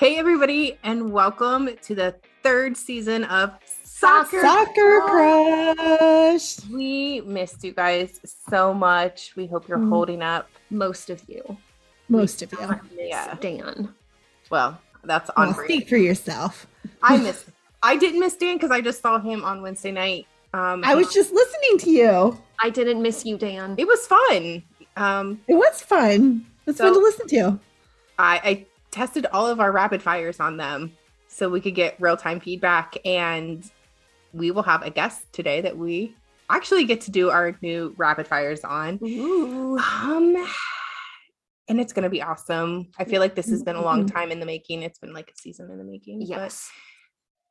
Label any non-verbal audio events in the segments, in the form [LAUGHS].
Hey, everybody, and welcome to the third season of Soccer, Soccer Crush. We missed you guys so much. We hope you're Mm. holding up. Most of you. Most of you. Yeah. Dan. Well, that's on Well, speak for yourself. I [LAUGHS] missed. I didn't miss Dan because I just saw him on Wednesday night. Um, I was just listening to you. I didn't miss you, Dan. It was fun. Um, It was fun. It's So- fun to listen to. I, I tested all of our rapid fires on them so we could get real time feedback. And we will have a guest today that we actually get to do our new rapid fires on. Ooh. Um, and it's gonna be awesome. I feel like this has been a long time in the making. It's been like a season in the making. but Yes.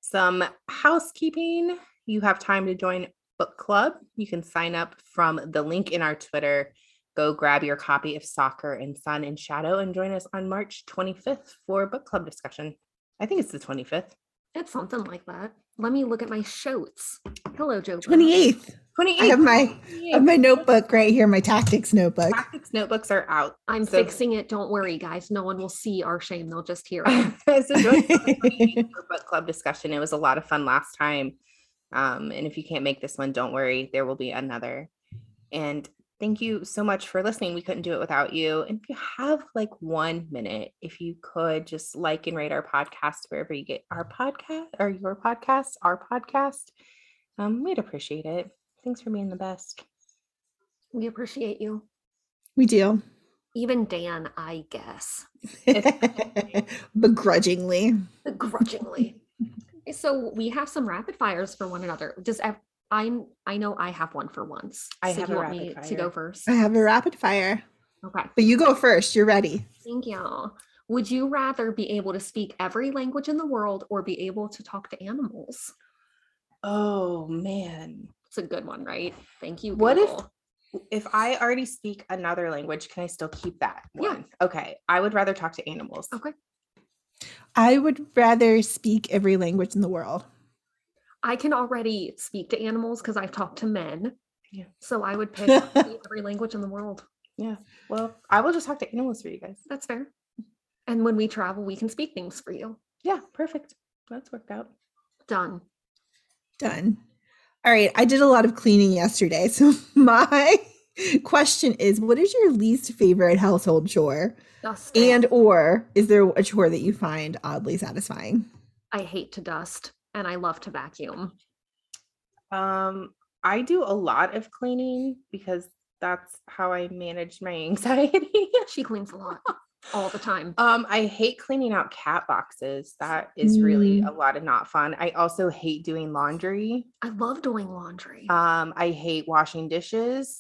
some housekeeping. You have time to join book club. You can sign up from the link in our Twitter. Go grab your copy of Soccer in Sun and Shadow and join us on March 25th for book club discussion. I think it's the 25th. It's something like that. Let me look at my shows. Hello, Joe. 28th. 28th. I have my I have my notebook right here, my tactics notebook. Tactics notebooks are out. I'm So- fixing it. Don't worry, guys. No one will see our shame. They'll just hear it. [LAUGHS] so join us the [LAUGHS] 28th for book club discussion. It was a lot of fun last time. Um, and if you can't make this one, don't worry, there will be another. And thank you so much for listening. We couldn't do it without you. And if you have like one minute, if you could just like and rate our podcast wherever you get our podcast or your podcast, our podcast, um, we'd appreciate it. Thanks for being the best. we appreciate you. we do. Even Dan, I guess. [LAUGHS] Begrudgingly. Begrudgingly. So we have some rapid fires for one another. Does ev- I I know I have one for once. I so have you a want me rapid to go first? I have a rapid fire. Okay. But you go first. You're ready. Thank you. Would you rather be able to speak every language in the world or be able to talk to animals? Oh man. It's a good one, right? Thank you. What if- If I already speak another language, can I still keep that Yeah. one? Okay. I would rather talk to animals. Okay. I would rather speak every language in the world. I can already speak to animals because I've talked to men. Yeah. So I would [LAUGHS] pick every language in the world. Yeah. Well, I will just talk to animals for you guys. That's fair. And when we travel, we can speak things for you. Yeah, perfect. That's worked out. Done. Done. All right. I did a lot of cleaning yesterday. [LAUGHS] So my question is what is your least favorite household chore? Dust. And or is there a chore that you find oddly satisfying? I hate to dust and I love to vacuum. Um, I do a lot of cleaning because that's how I manage my [LAUGHS] anxiety. She cleans a lot all the time. um, I hate cleaning out cat boxes. That is really Mm. a lot of not fun. I also hate doing laundry. I love doing laundry. Um, I hate washing dishes.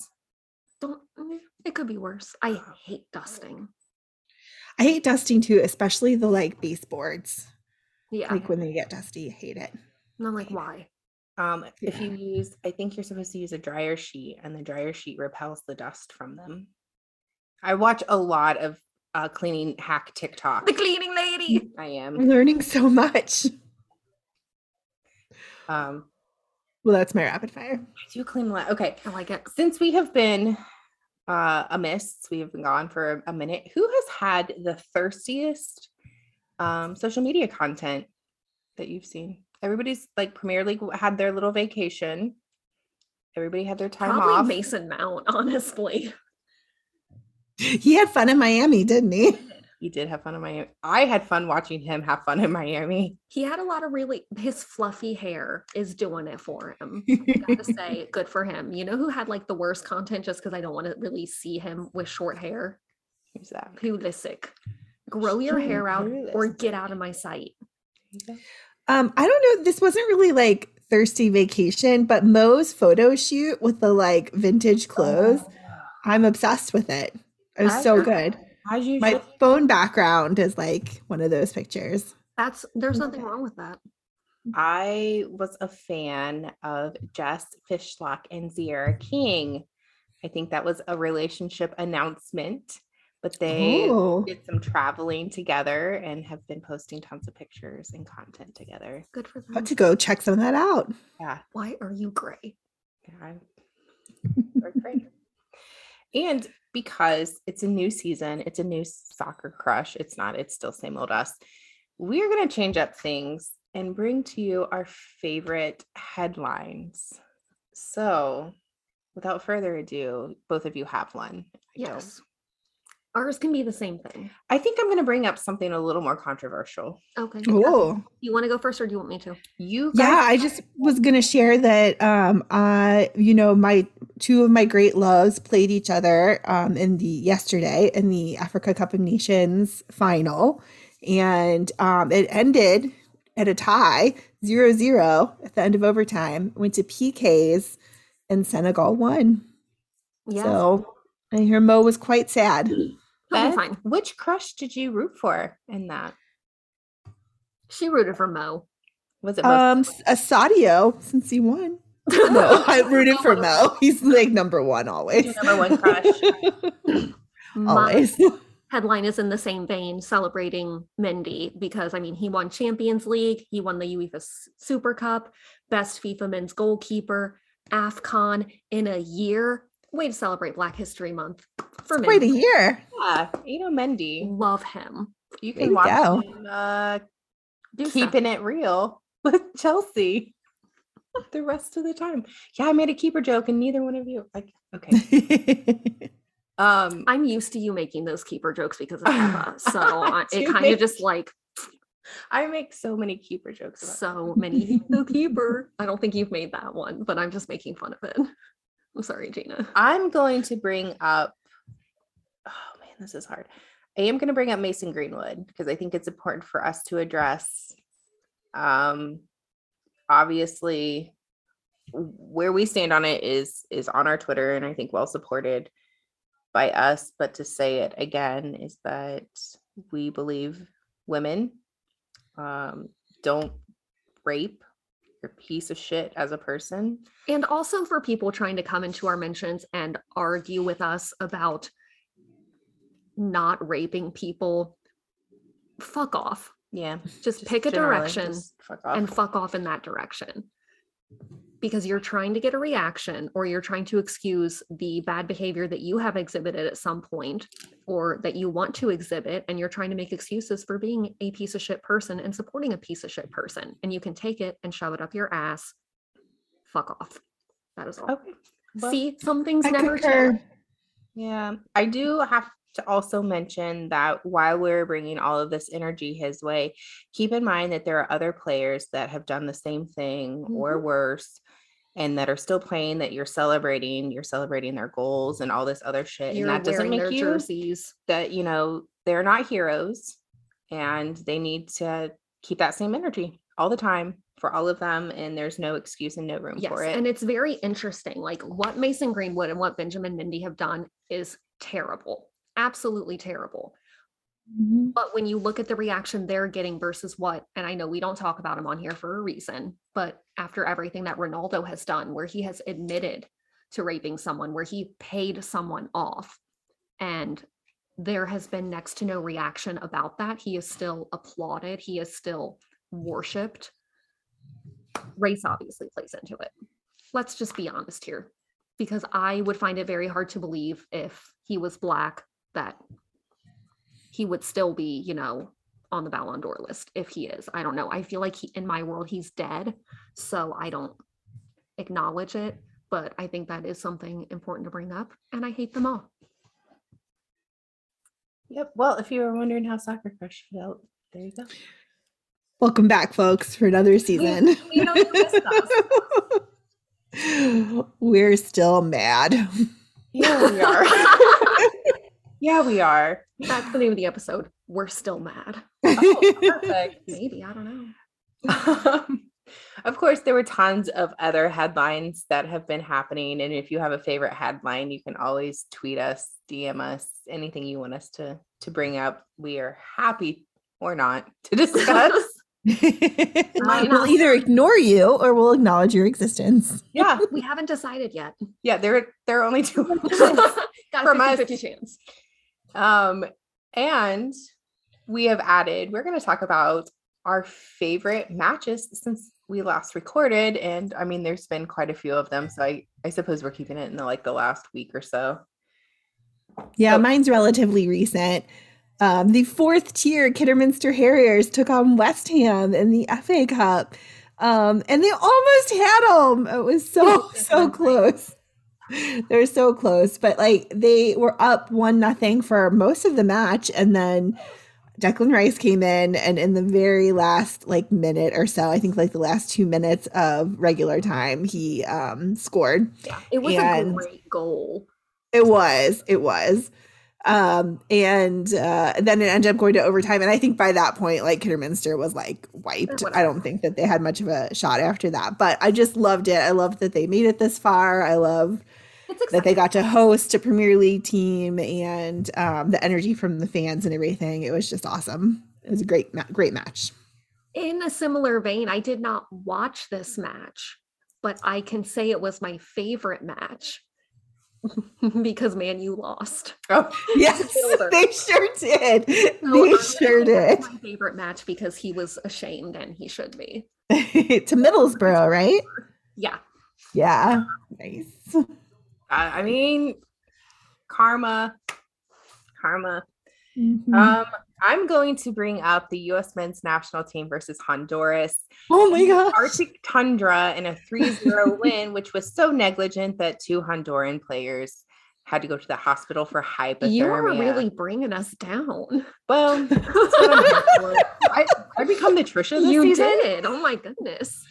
Don't mm, it could be worse. I hate dusting. I hate dusting too, especially the like baseboards. Yeah. Like when they get dusty, I hate it. and I'm like, why? Um, if you use, I think you're supposed to use a dryer sheet, and the dryer sheet repels the dust from them. I watch a lot of uh, cleaning hack TikTok. The cleaning lady. [LAUGHS] I I'm am. learning so much. Um, Well, that's my rapid fire. I do clean a lot. Okay, I like it. since we have been uh, amiss, we have been gone for a minute. Who has had the thirstiest um, social media content that you've seen? Everybody's like Premier League had their little vacation. Everybody had their time Probably off. Mason Mount, [LAUGHS] honestly. He had fun in Miami, didn't he? He did have fun in Miami. I had fun watching him have fun in Miami. He had a lot of really his fluffy hair is doing it for him. [LAUGHS] I gotta say, good for him. You know who had like the worst content just because I don't want to really see him with short hair? Who's that? Pulisic. Grow your hair out or get out of my sight. Um, I don't know. This wasn't really like thirsty vacation, but Mo's photo shoot with the like vintage clothes. I'm obsessed with it. It was As so good. As you My should. phone background is like one of those pictures. That's there's nothing wrong with that. I was a fan of Jess Fishlock and Tziarra King. I think that was a relationship announcement, but they Oh. did some traveling together and have been posting tons of pictures and content together. Good for them. Have to go check some of that out. Yeah, Why are you gray? yeah, I'm- they're. And because it's a new season, it's a new soccer crush. It's not, it's still same old us. we are going to change up things and bring to you our favorite headlines. So, without further ado, both of you have one. I. Yes. Ours can be the same thing. I think I'm going to bring up something a little more controversial. Okay. Oh. You want to go first or do you want me to? You Yeah, I just was gonna share that um I you know my two of my great loves played each other um in the yesterday in the Africa Cup of Nations final and um it ended at a tie zero zero at the end of overtime went to PKs and Senegal won. Yeah. So I hear Mo was quite sad. He'll be Beth, fine. which crush did you root for in that? She rooted for Mo. Was it most Um a Sadio since he won. [LAUGHS] No, I rooted for Mo. He's like number one always. your number one crush? [LAUGHS] My always. headline is in the same vein, celebrating Mendy because I mean he won Champions League, he won the UEFA Super Cup, best FIFA men's goalkeeper, AFCON in a year. Way to celebrate Black History Month for Quite a year. yeah, Edou Mendy. Love him. You There can you watch go. him uh, Do stuff. keeping it real [LAUGHS] with Chelsea [LAUGHS] the rest of the time. Yeah, I made a keeper joke and neither one of you. Like, okay. [LAUGHS] Um, I'm used to you making those keeper jokes because of Eva. So I- it Do kind of just like I make so many keeper jokes. About so many the keeper. I don't think you've made that one, but I'm just making fun of it. I'm sorry, Gina. [LAUGHS] I'm going to bring up. Oh man, this is hard. I am going to bring up Mason Greenwood because I think it's important for us to address. Um, obviously, where we stand on it is is on our Twitter, and I think well supported by us. But to say it again is that we believe women um, don't rape. You're a piece of shit as a person. And also for people trying to come into our mentions and argue with us about not raping people, fuck off. Yeah. Just, pick a direction just fuck and fuck off in that direction. Because you're trying to get a reaction or you're trying to excuse the bad behavior that you have exhibited at some point or that you want to exhibit, and you're trying to make excuses for being a piece of shit person and supporting a piece of shit person. And you can take it and shove it up your ass. Fuck off. That is all. Okay. well, See, some things I never change. Yeah. I do have to also mention that while we're bringing all of this energy his way, keep in mind that there are other players that have done the same thing or mm-hmm. worse and that are still playing that you're celebrating. You're celebrating their goals and all this other shit. You're and that doesn't make you jerseys. that, you know, they're not heroes and they need to keep that same energy all the time for all of them. And there's no excuse and no room Yes, for it. and it's very interesting. Like what Mason Greenwood and what Benjamin Mendy have done is terrible, absolutely terrible. Mhm. But when you look at the reaction they're getting versus what, and I know we don't talk about him on here for a reason, but after everything that Ronaldo has done, where he has admitted to raping someone, where he paid someone off, and there has been next to no reaction about that, he is still applauded, he is still worshipped. Race obviously plays into it. Let's just be honest here, because I would find it very hard to believe if he was black that he would still be, you know, on the Ballon d'Or list if he is. I don't know. I feel like he, in my world he's dead, so I don't acknowledge it, but I think that is something important to bring up and I hate them all. Yep. Well, if you were wondering how Soccer Crush felt, there you go. Welcome back, folks, for another season. we know you missed [LAUGHS] We're still mad. Yeah, we are. [LAUGHS] yeah, we are. That's the name of the episode. We're still mad. [LAUGHS] Oh, perfect. Maybe, I don't know. Um, of course, there were tons of other headlines that have been happening. And if you have a favorite headline, you can always tweet us, DM us, anything you want us to to bring up. We are happy or not to discuss. [LAUGHS] [LAUGHS] we'll either ignore you or we'll acknowledge your existence. yeah, We haven't decided yet. yeah. There, there are only two. Got a From us. 50 chance. Um, and we have added, we're going to talk about our favorite matches since we last recorded. And I mean, there's been quite a few of them. So I, I suppose we're keeping it in the like the last week or so. Yeah, So- mine's relatively recent. Um, the fourth tier Kidderminster Harriers took on West Ham in the FA Cup. Um, and they almost had them. It was so, [LAUGHS] so close. [LAUGHS] They're so close, but like they were up one nothing for most of the match, and then Declan Rice came in, and in the very last like minute or so, I think like the last two minutes of regular time, he um scored. Yeah, it was And- a great goal. It was, it was. Um, and uh then it ended up going to overtime. And I think by that point, like Kidderminster was like wiped. I don't think that they had much of a shot after that. But I just loved it. I loved that they made it this far. I love that they got to host a Premier League team and um the energy from the fans and everything. It was just awesome. It was a great, ma- great match. In a similar vein, I did not watch this match, but I can say it was my favorite match [LAUGHS] because man, you lost. Oh, [LAUGHS] Yes, they sure did. So They I'm sure did. My favorite match because he was ashamed and he should be. [LAUGHS] to Middlesbrough, right? Yeah. Yeah. Nice. I mean, karma, karma. Mhm. Um, I'm going to bring up the U.S. men's national team versus Honduras. oh my gosh. Arctic tundra in a 3-0 [LAUGHS] win, which was so negligent that two Honduran players had to go to the hospital for hypothermia. You are really bringing us down. well. I'm here for. I, I become the Trisha this you season. did. Oh my goodness.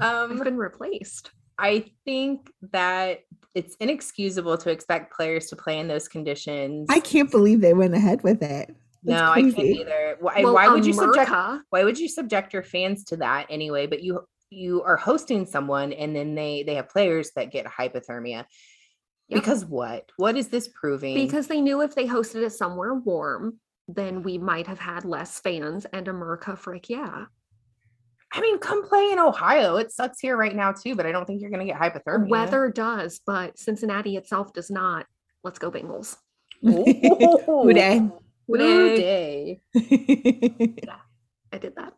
I've Um, been replaced. I think that it's inexcusable to expect players to play in those conditions. I can't believe they went ahead with it. no, That's I can't either. Why, Well, why would you subject? Why would you subject your fans to that anyway? But you you are hosting someone, and then they they have players that get hypothermia. Yep. Because what? What is this proving? Because they knew if they hosted it somewhere warm, then we might have had less fans and America frick yeah. I mean, come play in Ohio. It sucks here right now too, but I don't think you're going to get hypothermia. Weather does, but Cincinnati itself does not. Let's go Bengals. Ooh. [LAUGHS] Day. Who Hooday. day? [LAUGHS] I did that.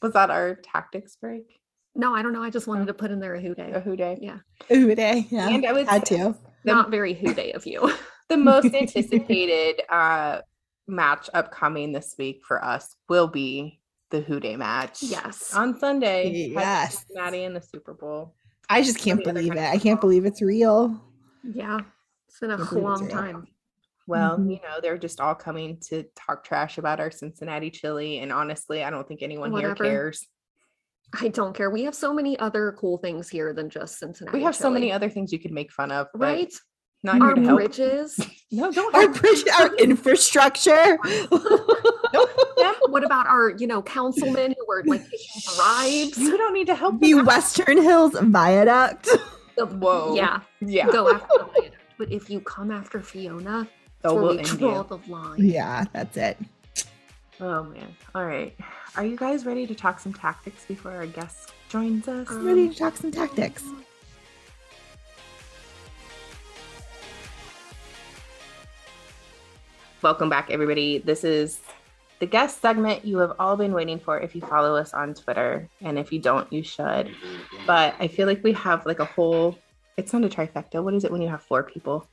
Was that our tactics break? No, I don't know. I just wanted to put in there a Who Dey. A Who Dey? Yeah. Ooh, day. Yeah. And I would Had say to. the, Not very Who Dey of you. [LAUGHS] the most anticipated uh match upcoming this week for us will be the Who Dey match. yes. On Sunday. Yes. Cincinnati in the Super Bowl. I just can't believe it. I can't believe it's real. Yeah. It's been a Can't believe it's long time. Well, Mhm. you know, they're just all coming to talk trash about our Cincinnati chili. And honestly, I don't think anyone Whatever. here cares. I don't care. We have so many other cool things here than just Cincinnati. We have so many other things you could make fun of. right? Not Our bridges. [LAUGHS] No, don't Our bridge, our [LAUGHS] infrastructure. Them. what about our, you know, councilmen who were like taking bribes? You don't need to help the them. out. Western Hills Viaduct. The- Whoa. Yeah. Yeah. Go after the viaduct. But if you come after Fiona, that's Oh, where we'll we end draw you. the line. yeah, that's it. Oh man. All right. Are you guys ready to talk some tactics before our guest joins us? Um, Ready to talk some tactics. Welcome back, everybody. This is the guest segment you have all been waiting for if you follow us on Twitter. And if you don't, you should. But I feel like we have like a whole, it's not a trifecta. What is it when you have four people?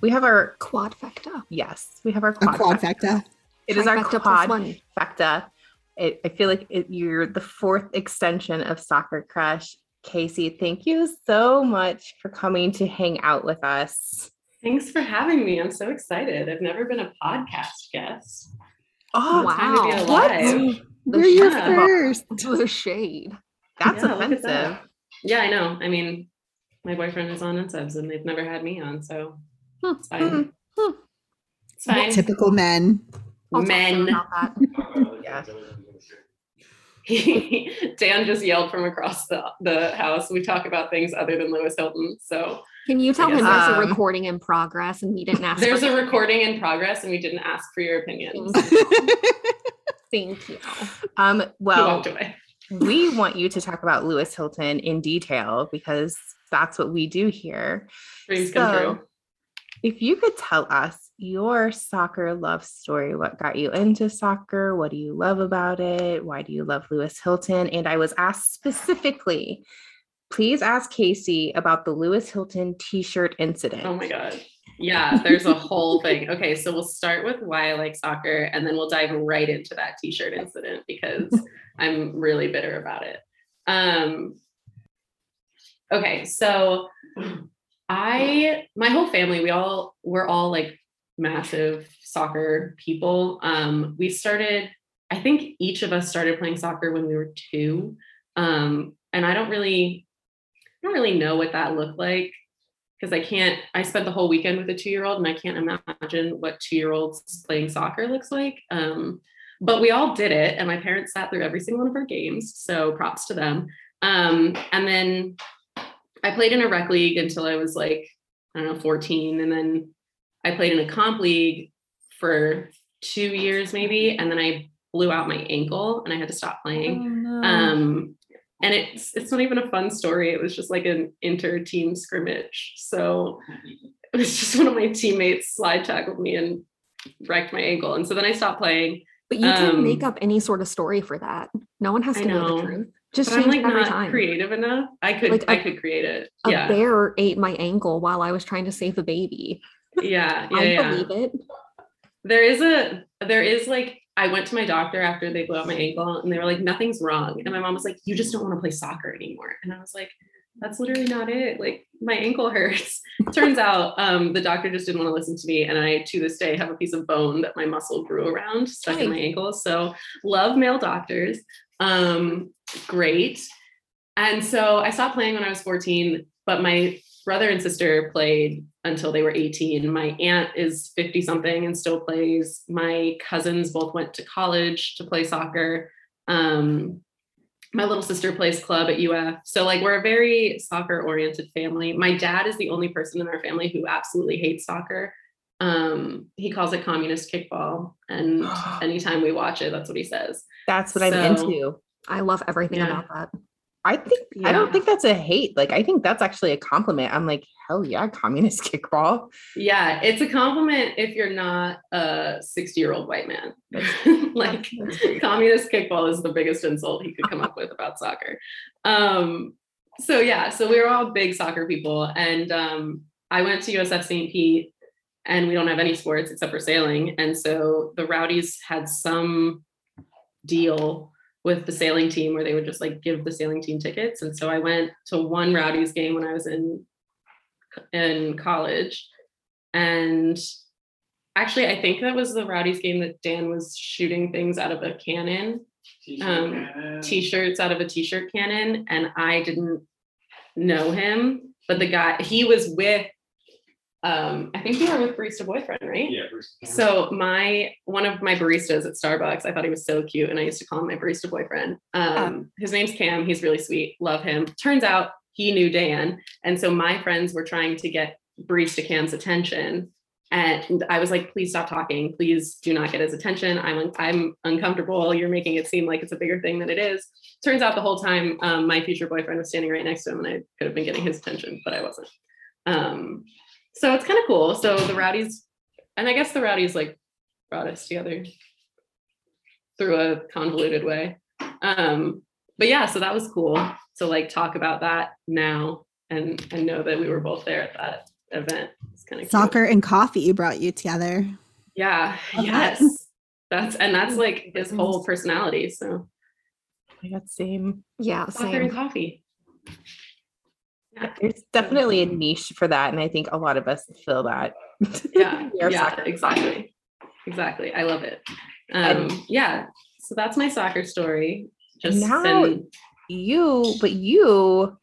We have our, Quadfecta. yes, we have our A quad. quadfecta. It is our Trifecta plus quad one. It, I feel like it, you're the fourth extension of Soccer Crush. Casey, thank you so much for coming to hang out with us. Thanks for having me. I'm so excited. I've never been a podcast guest. Oh, What time to be wow. What? The [GASPS] We're your shade. first. [LAUGHS] The shade. that's Yeah, offensive. that. Yeah, I know. I mean, my boyfriend is on Unsubs and they've never had me on, so Hmm, it's fine. hmm. It's fine. Typical men. I'll talk to him Men. Yeah. [LAUGHS] [LAUGHS] Dan just yelled from across the, the house. We talk about things other than Lewis Hilton. So Can you tell him guess- there's a Um, recording in progress and we didn't ask? there's for a recording in progress and we didn't ask for your opinions. [LAUGHS] Thank you. Um, well, we want you to talk about Lewis Hilton in detail because that's what we do here. Dreams come So, true. If you could tell us your soccer love story, what got you into soccer? What do you love about it? Why do you love Lewis Hilton? And I was asked specifically, please ask Casey about the Lewis Hilton t shirt incident. Oh my God. Yeah, there's a whole thing. Okay, so we'll start with why I like soccer and then we'll dive right into that t-shirt incident because [LAUGHS] I'm really bitter about it. Um okay, so I my whole family, we all we're all like massive soccer people. Um we started I think each of us started playing soccer when we were 2. Um and I don't really don't really know what that looked like because I can't, I spent the whole weekend with a two year old and I can't imagine what two year olds playing soccer looks like. Um, but we all did it, and my parents sat through every single one of our games. So props to them. Um, and then I played in a rec league until I was like, I don't know, 14. And then I played in a comp league for two years maybe. And then I blew out my ankle and I had to stop playing. Oh, Um, and it's it's not even a fun story. It was just like an inter team scrimmage. So it was just [LAUGHS] one of my teammates slide tackled me and wrecked my ankle. And so then I stopped playing. But you can make Um, up any sort of story for that. No one has to know, know, the truth. Just But I'm like every not time. creative enough. I could Like I a- could create it. A yeah. bear ate my ankle while I was trying to save the baby. Yeah. [LAUGHS] Yeah. I yeah. believe it. There is a there is like I went to my doctor after they blew out my ankle and they were like, nothing's wrong. And my mom was like, you just don't want to play soccer anymore. And I was like, that's literally not it. Like my ankle [LAUGHS] hurts. Turns out um, the doctor just didn't want to listen to me. And I to this day have a piece of bone that my muscle grew around stuck in my ankle. So love male doctors. Um, great. And so I stopped playing when I was 14, but my brother and sister played until they were 18. My aunt is 50 something and still plays. My cousins both went to college to play soccer. Um, my little sister plays club at UF. So, like, we're a very soccer oriented family. My dad is the only person in our family who absolutely hates soccer. Um, he calls it communist kickball. And [GASPS] anytime we watch it, that's what he says. That's what I'm So- into. I love everything Yeah. about that. I think I don't think that's a hate. Like I think that's actually a compliment. I'm like, hell yeah, communist [LAUGHS] kickball. Yeah, it's a compliment if you're not a 60 year old white man. [LAUGHS] [LAUGHS] like, communist kickball is the biggest insult he could come up with about soccer. Um, so yeah, so we were all big soccer people, and um, I went to USF St. Pete, and we don't have any sports except for sailing, and so the Rowdies had some deal with the sailing team where they would just like give the sailing team tickets, and so I went to one Rowdies game when I was in in college, and actually I think that was the Rowdies game that Dan was shooting things out of a cannon um, t-shirts out of a t-shirt cannon. And I didn't know him, but the guy he was with um I think you were with Barista Boyfriend, right? Yeah. Bruce. So my one of my baristas at Starbucks, I thought he was so cute, and I used to call him my barista boyfriend. Um, his name's Cam. He's really sweet. Love him. Turns out he knew Dan, and so my friends were trying to get barista Cam's attention, and I was like, "Please stop talking. Please do not get his attention. I'm I'm uncomfortable. You're making it seem like it's a bigger thing than it is." Turns out the whole time, um, my future boyfriend was standing right next to him, and I could have been getting his attention, but I wasn't. Um, so it's kind of cool. So the rowdies, and I guess the rowdies like brought us together through a convoluted way. Um, but yeah, so that was cool to like talk about that now and and know that we were both there at that event. It's kind of Soccer and coffee brought you together. Yeah. Love that. yes. That's and that's like his whole personality. So my God, same. Yeah, soccer and same. coffee. There's definitely a niche for that, and I think a lot of us feel that. [LAUGHS] Yeah. Yeah. Exactly. Exactly. I love it. Um, yeah. So that's my soccer story. Just now- been- you, but you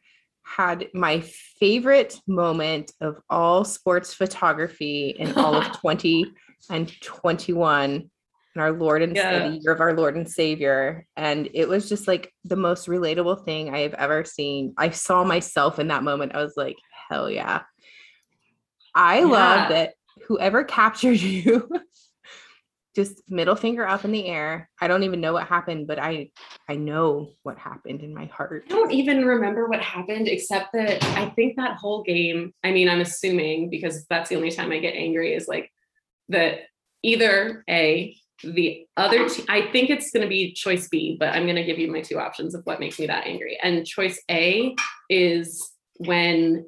had my favorite moment of all sports photography in all of [LAUGHS] 20 and 21 and our Lord and Yeah. the year of our Lord and Savior. And it was just like the most relatable thing I have ever seen. I saw myself in that moment. I was like, hell yeah. I Yeah. love that whoever captured [LAUGHS] you just middle finger up in the air. I don't even know what happened, but I I know what happened in my heart. I don't even remember what happened except that I think that whole game, I mean, I'm assuming because that's the only time I get angry is like that either A, the other, te- I think it's going to be choice B, but I'm going to give you my two options of what makes me that angry. And choice A is when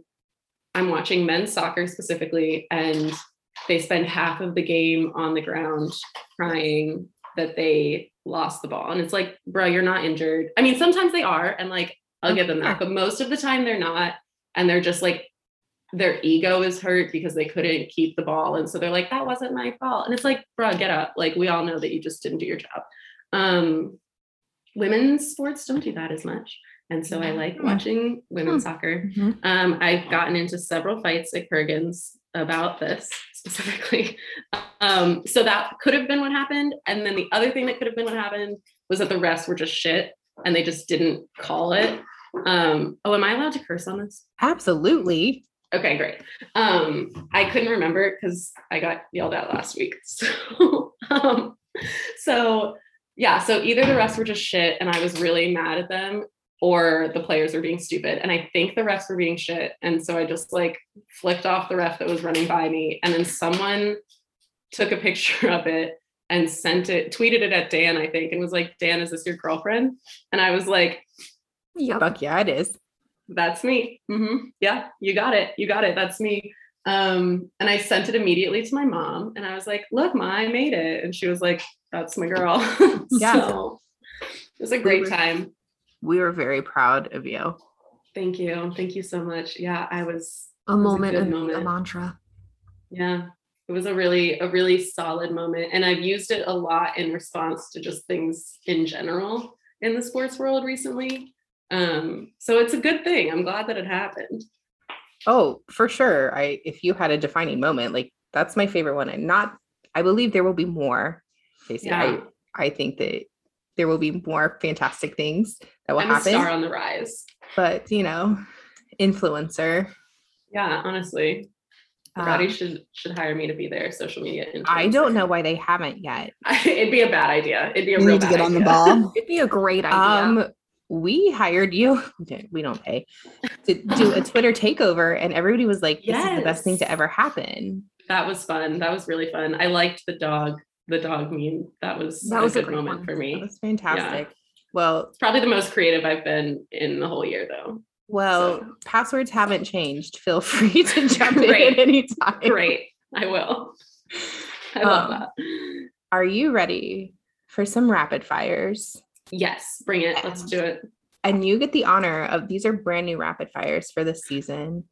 I'm watching men's soccer specifically, and they spend half of the game on the ground crying that they lost the ball. And it's like, bro, you're not injured. I mean, sometimes they are, and like I'll give them that, but most of the time they're not. And they're just like their ego is hurt because they couldn't keep the ball. And so they're like, that wasn't my fault. And it's like, bro, get up. Like we all know that you just didn't do your job. Um, women's sports don't do that as much. And so I like Hmm. watching women's soccer. Mhm. Um, I've gotten into several fights at Kurgan's about this specifically. Um, so that could have been what happened. And then the other thing that could have been what happened was that the refs were just shit and they just didn't call it. Um, oh, am I allowed to curse on this? Absolutely. Okay, great. Um, I couldn't remember because I got yelled at last week. [LAUGHS] So, um, so yeah, so either the refs were just shit and I was really mad at them, or the players were being stupid. And I think the refs were being shit. And so I just like flicked off the ref that was running by me. And then someone took a picture [LAUGHS] of it and sent it, tweeted it at Dan, I think, and was like, Dan, is this your girlfriend? And I was like, yeah, Fuck yeah, it is. That's me. hmm Yeah, you got it. You got it. That's me. Um, and I sent it immediately to my mom and I was like, look, ma, I made it. And she was like, that's my girl. [LAUGHS] Yeah. so it was a great time. We were very proud of you. Thank you. Thank you so much. Yeah, I was, A was a moment a mantra. yeah, it was a really, a really solid moment. And I've used it a lot in response to just things in general in the sports world recently. Um, so it's a good thing. I'm glad that it happened. Oh, for sure. I if you had a defining moment, like that's my favorite one. And not I believe there will be more. Stacey. Yeah. I I think that there will be more fantastic things that will I'm a happen. star on the rise. but you know, influencer. Yeah, honestly. Roddy Um, should should hire me to be their social media influencer. I don't know why they haven't yet. [LAUGHS] It'd be a bad idea. It'd be a You real need to bad get on the ball. [LAUGHS] It'd be a great idea. Um, we hired you. [LAUGHS] We don't pay to do a [LAUGHS] Twitter takeover, and everybody was like, "This is the best thing to ever happen." That was fun. That was really fun. I liked the dog, the dog meme. That was That a was a good great moment one. for me. That was fantastic. Well, It's probably the most creative I've been in the whole year though. well, So- passwords haven't changed. Feel free to [LAUGHS] jump in at any time. Great. I will. I love Um, that. Are you ready for some rapid fires? Yes, bring it. Let's do it. And you get the honor of these are brand new rapid fires for this season.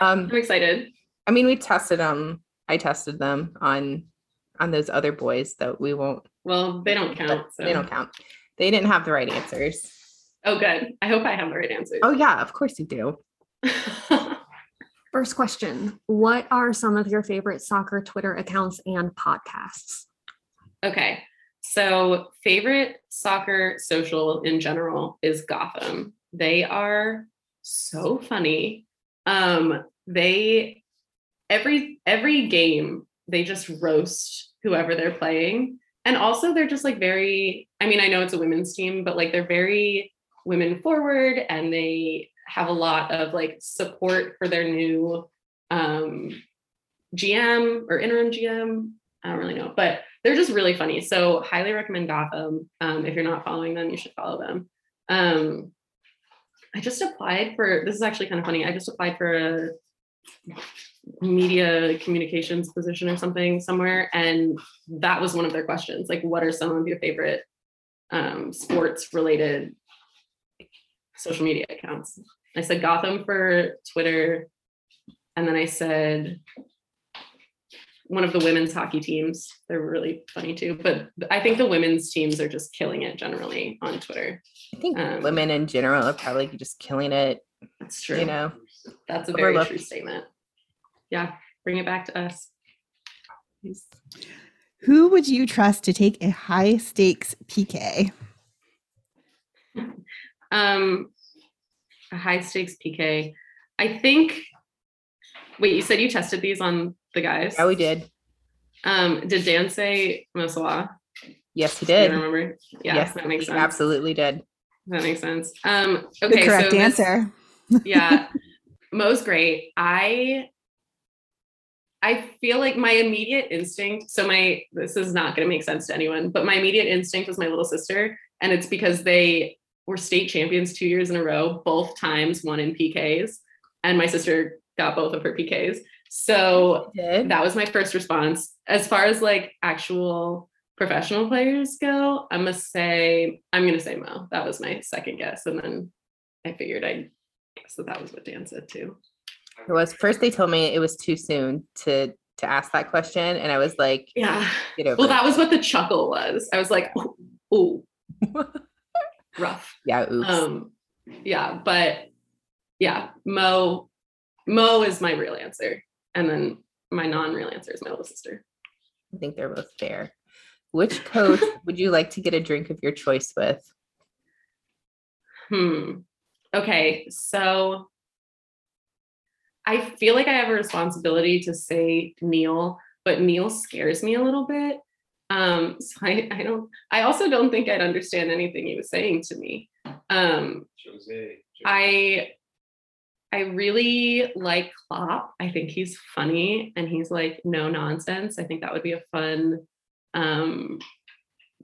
Um, I'm excited. I mean, we tested them. I tested them on on those other boys that we won't. Well, they don't count. So. They don't count. They didn't have the right answers. Oh, good. I hope I have the right answers. Oh yeah, of course you do. [LAUGHS] First question What are some of your favorite soccer Twitter accounts and podcasts? Okay. So, favorite soccer social in general is Gotham. They are so funny. Um, they every every game they just roast whoever they're playing. And also they're just like very I mean, I know it's a women's team, but like they're very women forward and they have a lot of like support for their new um GM or interim GM. I don't really know, but they're just really funny. So highly recommend Gotham. Um, if you're not following them, you should follow them. Um, I just applied for this is actually kind of funny. I just applied for a media communications position or something somewhere, and that was one of their questions. Like, what are some of your favorite um, sports related social media accounts? I said Gotham for Twitter, and then I said one of the women's hockey teams. They're really funny too. But I think the women's teams are just killing it generally on Twitter. I think Um, women in general are probably just killing it. That's true. You know, That's a very overlooked. true statement. Yeah, bring it back to us. Who would you trust to take a high stakes PK? [LAUGHS] Um, a high stakes PK. I think. Wait, you said you tested these on the guys? yeah, we did. Um, did Dan say Mosawa? Yes, he did. remember? Yeah, yes, that makes he sense. absolutely did. That makes sense. Um, The okay, correct so this- answer. [LAUGHS] yeah mo's great i i feel like my immediate instinct so my this is not going to make sense to anyone but my immediate instinct was my little sister and it's because they were state champions two years in a row both times won in pks and my sister got both of her PKs. So that was my first response. As far as like actual professional players go, I'm gonna say I'm gonna say Mo. That was my second guess, and then I figured I guess that that was what Dan said too. it was first they told me it was too soon to to ask that question, and I was like, Yeah. Well, that was what the chuckle was. I was like, ooh, [LAUGHS] rough. yeah, oops. Um, yeah, but yeah, Mo, Mo is my real answer, and then my non-real answer is my little sister. I think they're both fair. Which coach [LAUGHS] would you like to get a drink of your choice with? Hmm. Okay, so I feel like I have a responsibility to say Neil, but Neil scares me a little bit. Um, so I, I don't I also don't think I'd understand anything he was saying to me. Um, Jose. I I really like Klopp. I think he's funny and he's like no nonsense. I think that would be a fun um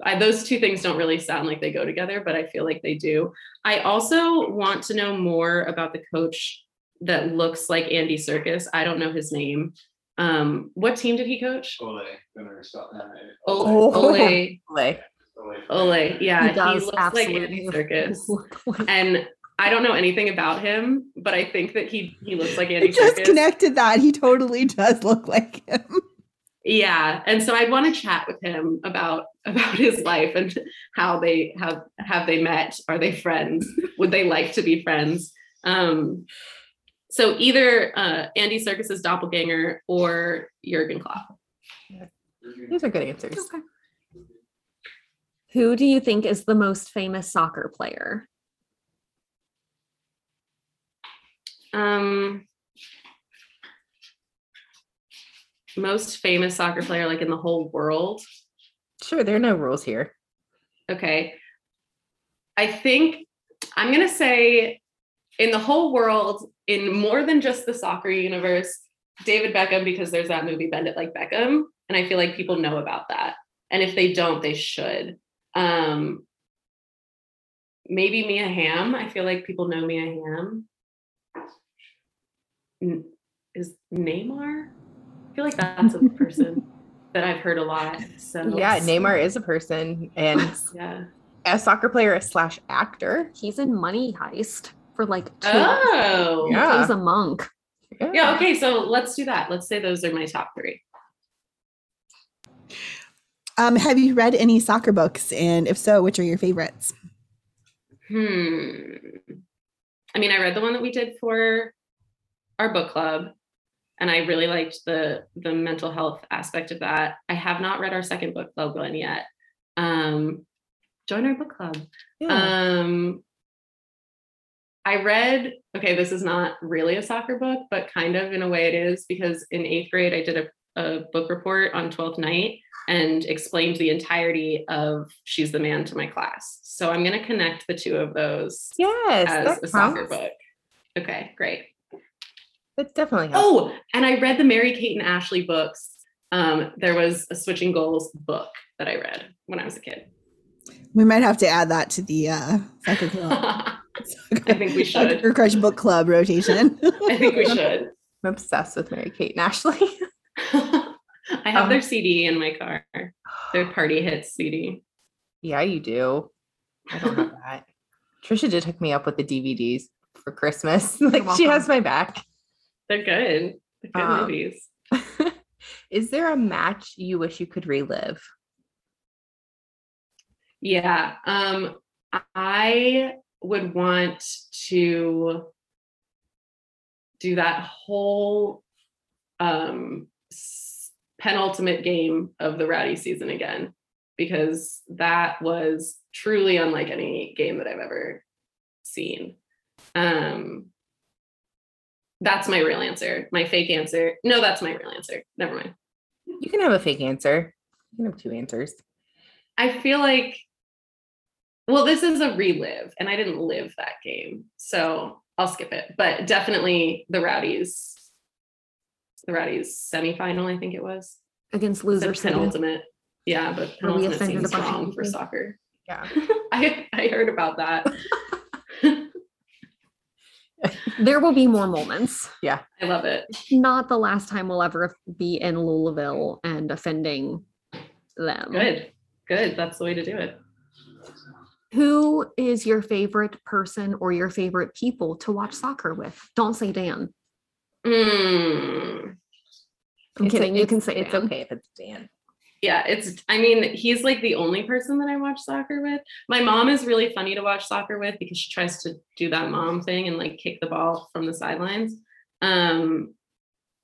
I, those two things don't really sound like they go together, but I feel like they do. I also want to know more about the coach that looks like Andy Serkis. I don't know his name. Um, what team did he coach? Ole. Gonna. Ole. Oh. Ole. Ole. Yeah, He he, does looks like Andy absolutely Serkis. [LAUGHS] and I don't know anything about him, but I think that he he looks like Andy I just Serkis. connected that. He totally does look like him. Yeah, and so I'd want to chat with him about about his life and how they have have they met? Are they friends? Would they like to be friends? Um, so either uh, Andy Serkis's doppelganger or Jurgen Klopp. these are good answers. Okay. Who do you think is the most famous soccer player? Um, most famous soccer player, like in the whole world. Sure, there are no rules here. Okay. I think I'm going to say in the whole world, in more than just the soccer universe, David Beckham, because there's that movie Bend It Like Beckham. And I feel like people know about that. And if they don't, they should. Um, maybe Mia Hamm. I feel like people know Mia Hamm. N- Is Neymar? I feel like that's a person [LAUGHS] that I've heard a lot. So Yeah, Neymar is a person and [LAUGHS] Yeah. a soccer player slash actor. He's in Money Heist for like two. Oh, He Yeah. plays a monk. Yeah, okay, so let's do that. Let's say those are my top three. Um, have you read any soccer books? And if so, which are your favorites? Hmm. I mean, I read the one that we did for our book club, and I really liked the the mental health aspect of that. I have not read our second book club one yet. Um, join our book club. Yeah. Um, I read, okay, this is not really a soccer book, but kind of in a way it is because in eighth grade, I did a, a book report on 12th night and explained the entirety of She's the Man to my class. So I'm going to connect the two of those yes, as a soccer book. Okay, great. That definitely helps. Oh, and I read the Mary Kate and Ashley books. Um, there was a Switching Goals book that I read when I was a kid. We might have to add that to the uh, soccer club. [LAUGHS] I think we should. Soccer Crush book club rotation. I think we [LAUGHS] should. I'm obsessed with Mary Kate and Ashley. [LAUGHS] I have Um, their CD in my car. Their party hits CD. yeah, you do. I don't have that. Trisha did hook me up with the DVDs for Christmas. like she has my back. They're good. They're good Um, movies. [LAUGHS] Is there a match you wish you could relive? Yeah. Um, I would want to do that whole um penultimate game of the rowdy season again because that was truly unlike any game that I've ever seen. Um that's my real answer. My fake answer. No, that's my real answer. Never mind. You can have a fake answer. You can have two answers. I feel like, well, this is a relive, and I didn't live that game, so I'll skip it. But definitely the Rowdies, the Rowdies semifinal, I think it was. against The loser city. penultimate. Yeah, but penultimate seems bunch wrong for soccer. Yeah. [LAUGHS] I I heard about that. [LAUGHS] There will be more moments. Yeah. I love it. Not the last time we'll ever be in Louisville and offending them. Good. Good. That's the way to do it. Who is your favorite person or your favorite people to watch soccer with? Don't say Dan. Mm, I'm It's o- kidding. you can say it's Dan. okay if it's Dan. Yeah, it's I mean, he's like the only person that I watch soccer with. My mom is really funny to watch soccer with because she tries to do that mom thing and like kick the ball from the sidelines. Um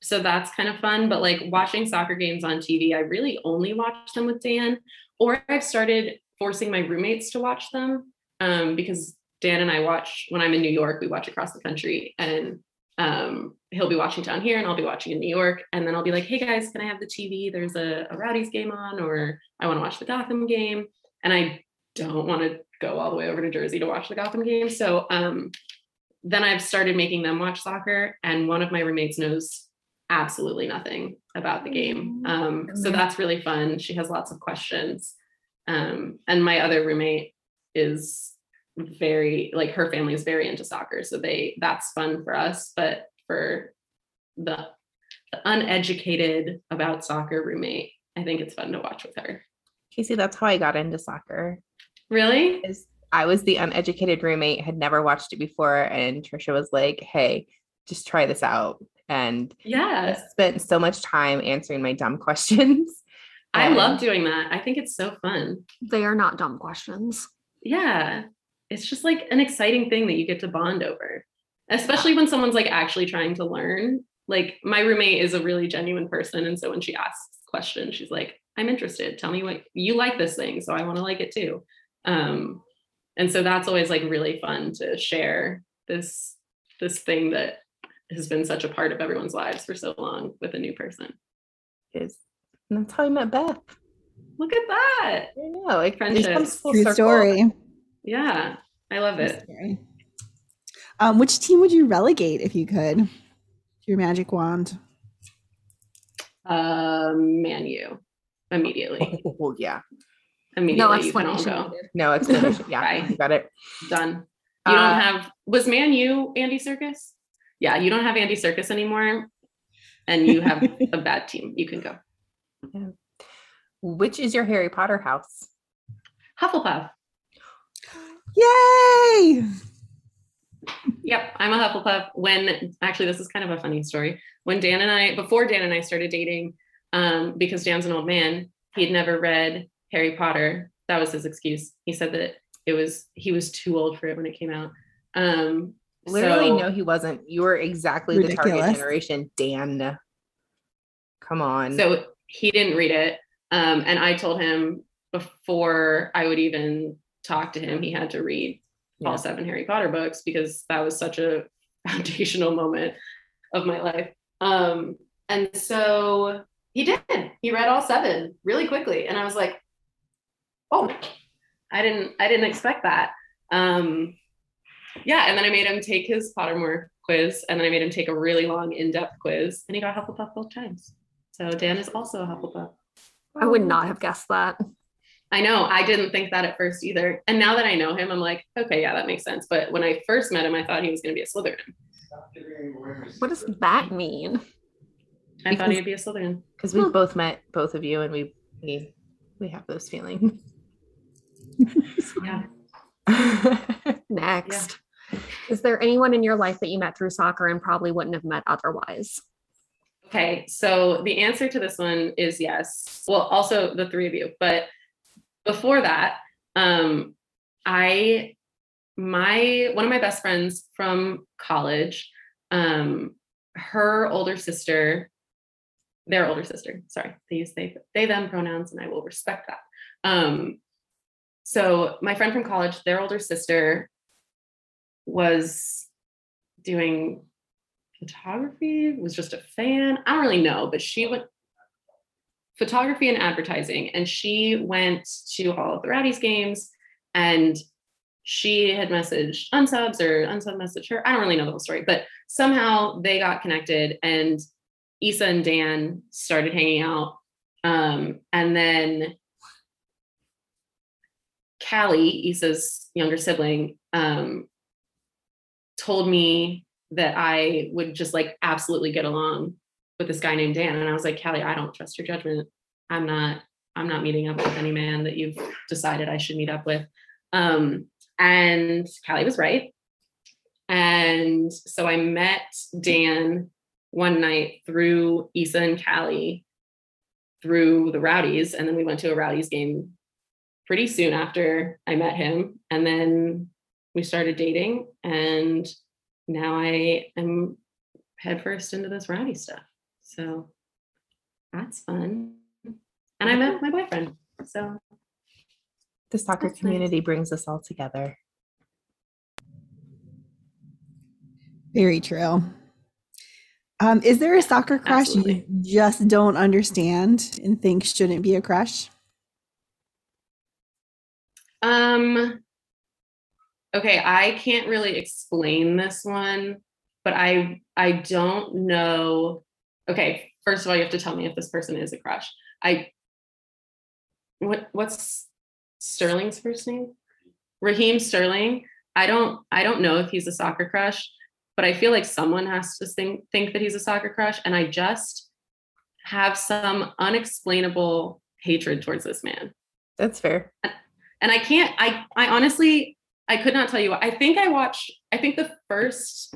so that's kind of fun, but like watching soccer games on TV, I really only watch them with Dan or I've started forcing my roommates to watch them um because Dan and I watch when I'm in New York, we watch across the country and um, he'll be watching down here and I'll be watching in New York. And then I'll be like, hey guys, can I have the TV? There's a, a Rowdies game on, or I want to watch the Gotham game. And I don't want to go all the way over to Jersey to watch the Gotham game. So um, then I've started making them watch soccer. And one of my roommates knows absolutely nothing about the game. Um, so that's really fun. She has lots of questions. Um, and my other roommate is very like her family is very into soccer so they that's fun for us but for the, the uneducated about soccer roommate i think it's fun to watch with her Casey, that's how I got into soccer. really Is I was the uneducated roommate, had never watched it before, and Trisha was like, "Hey, just try this out." And I yeah spent so much time answering my dumb [LAUGHS] questions. i love um, doing that i think it's so fun They are not dumb questions. yeah it's just like an exciting thing that you get to bond over especially when someone's like actually trying to learn like my roommate is a really genuine person and so when she asks questions she's like i'm interested tell me what you like this thing so i want to like it too um and so that's always like really fun to share this this thing that has been such a part of everyone's lives for so long with a new person is that's how I met Beth. look at that I know, like Friendship. it comes full True circle. story. Yeah i love it. Um, which team would you relegate if you could? Your magic wand. um man you immediately [LAUGHS] Oh yeah, immediately No you can all explanation. go no explanation. Yeah, [LAUGHS] Bye. you got it. done. You Uh, don't have was Man U Andy Serkis? Yeah, you don't have Andy Serkis anymore, and you have [LAUGHS] a bad team. You can go Which is your Harry Potter house? Hufflepuff. Yay! Yep, I'm a Hufflepuff. When actually, this is kind of a funny story. When Dan and I, before Dan and I started dating, um, because Dan's an old man, he had never read Harry Potter. That was his excuse. He said that it was he was too old for it when it came out. Um, Literally, so- no, he wasn't. You were exactly the target generation, Dan. Come on. So he didn't read it. Um, and I told him before I would even talk to him, he had to read Yeah. all seven Harry Potter books because that was such a [LAUGHS] foundational moment of my life. Um, and so he did. He read all seven really quickly. And I was like, oh, I didn't I didn't expect that. Um, yeah, and then I made him take his Pottermore quiz, and then I made him take a really long, in-depth quiz, and he got Hufflepuff both times. So Dan is also a Hufflepuff. I would not have guessed that. I know. I didn't think that at first either. And now that I know him, I'm like, okay, yeah, that makes sense. But when I first met him, I thought he was going to be a Slytherin. What does that mean? I thought he'd be a Slytherin. because we've both met both of you, and we we we have those feelings. Yeah. [LAUGHS] Next. Is there anyone in your life that you met through soccer and probably wouldn't have met otherwise? Okay, so the answer to this one is yes. Well, also the three of you, but before that, um, I my one of my best friends from college, um, her older sister, their older sister, sorry, they use they they them pronouns, and I will respect that. Um, so my friend from college, their older sister was doing photography was just a fan i don't really know but she went photography and advertising and she went to all of the Rowdies games and she had messaged unsubs or unsub messaged her. I don't really know the whole story but somehow they got connected and Issa and Dan started hanging out. Um, and then Callie, Issa's younger sibling, um, told me that I would just like absolutely get along with this guy named Dan. And I was like, Callie, I don't trust your judgment. I'm not, I'm not meeting up with any man that you've decided I should meet up with. Um, and Callie was right. And so I met Dan one night through Issa and Callie through the Rowdies. And then we went to a Rowdies game pretty soon after I met him. And then we started dating. And now I am headfirst into this rowdy stuff. So that's fun. And I met my boyfriend. So The soccer That's nice. community brings us all together. Very true. Um, is there a soccer crush Absolutely. you just don't understand and think shouldn't be a crush? Um okay, I can't really explain this one, but I I don't know. Okay, first of all, you have to tell me if this person is a crush. I what what's Sterling's first name? Raheem Sterling. I don't I don't know if he's a soccer crush, but I feel like someone has to think think that he's a soccer crush and I just have some unexplainable hatred towards this man That's fair. and I can't. I I honestly I could not tell you. I think I watched. I think the first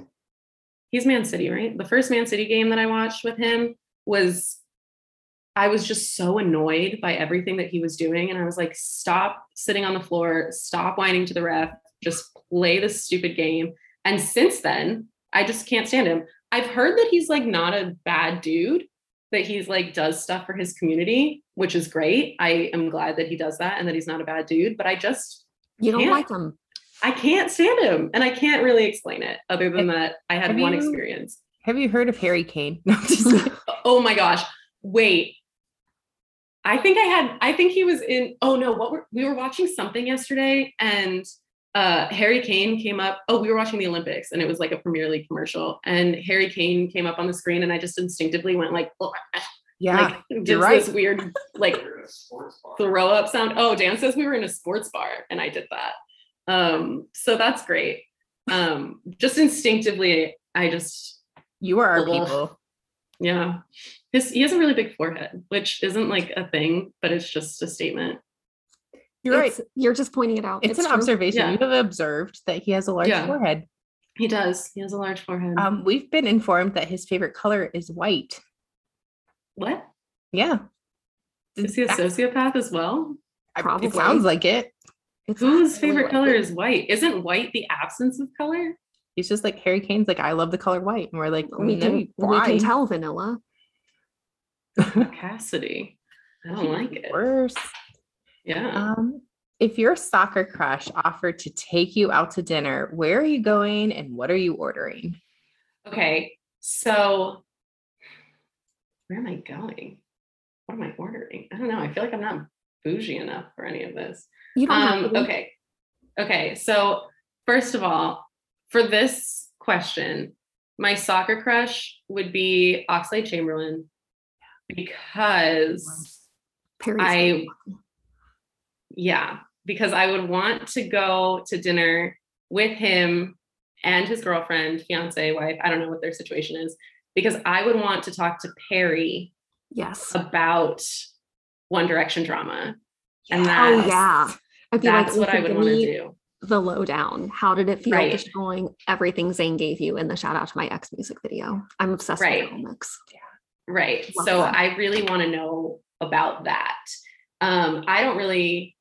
he's Man City, right? The first Man City game that I watched with him was. I was just so annoyed by everything that he was doing, and I was like, "Stop sitting on the floor! Stop whining to the ref! Just play this stupid game." And since then, I just can't stand him. I've heard that he's like not a bad dude, that he's like does stuff for his community, which is great. I am glad that he does that and that he's not a bad dude, but I just You don't Can't. like him. I can't stand him and I can't really explain it other than that I had Have one you- experience. Have you heard of Harry Kane? [LAUGHS] No, I'm just kidding. [LAUGHS] Oh my gosh. Wait. I think I had I think he was in oh no, what were we were watching something yesterday and uh Harry Kane came up. Oh, we were watching the Olympics and it was like a Premier League commercial and Harry Kane came up on the screen and I just instinctively went like yeah. like did right. this weird [LAUGHS] like throw up sound. Oh, Dan says we were in a sports bar and I did that. Um, so that's great. Um, just instinctively, I just you are our Ugh. people. yeah. His he has a really big forehead, which isn't like a thing, but it's just a statement. You're right. You're just pointing it out. It's, an true. observation. Yeah. You have observed that he has a large Yeah. forehead. He does. He has a large forehead. Um, we've been informed that his favorite color is white. what? Yeah. Is he a sociopath as well? Probably. It sounds like it. It's Whose probably favorite what- color is white? Isn't white the absence of color? He's just like Harry Kane's like, I love the color white. And we're like, We no, can, we can tell vanilla. Cassidy. I don't like it. Worse. Yeah. Um, if your soccer crush offered to take you out to dinner, where are you going and what are you ordering? Okay, so where am I going? What am I ordering? I don't know. I feel like I'm not bougie enough for any of this. You don't Um, okay. Okay, so first of all, for this question, my soccer crush would be Oxlade Chamberlain because Perrie's I yeah, because I would want to go to dinner with him and his girlfriend, fiance, wife. I don't know what their situation is, because I would want to talk to Perry yes. about One Direction drama. And Oh yeah. I'd be that's like, what I would want to do. The lowdown. How did it feel Right. just showing everything Zayn gave you in the shout out to my ex music video? I'm obsessed Right. with comics. Right. Love so that. I really want to know about that. Um, I don't really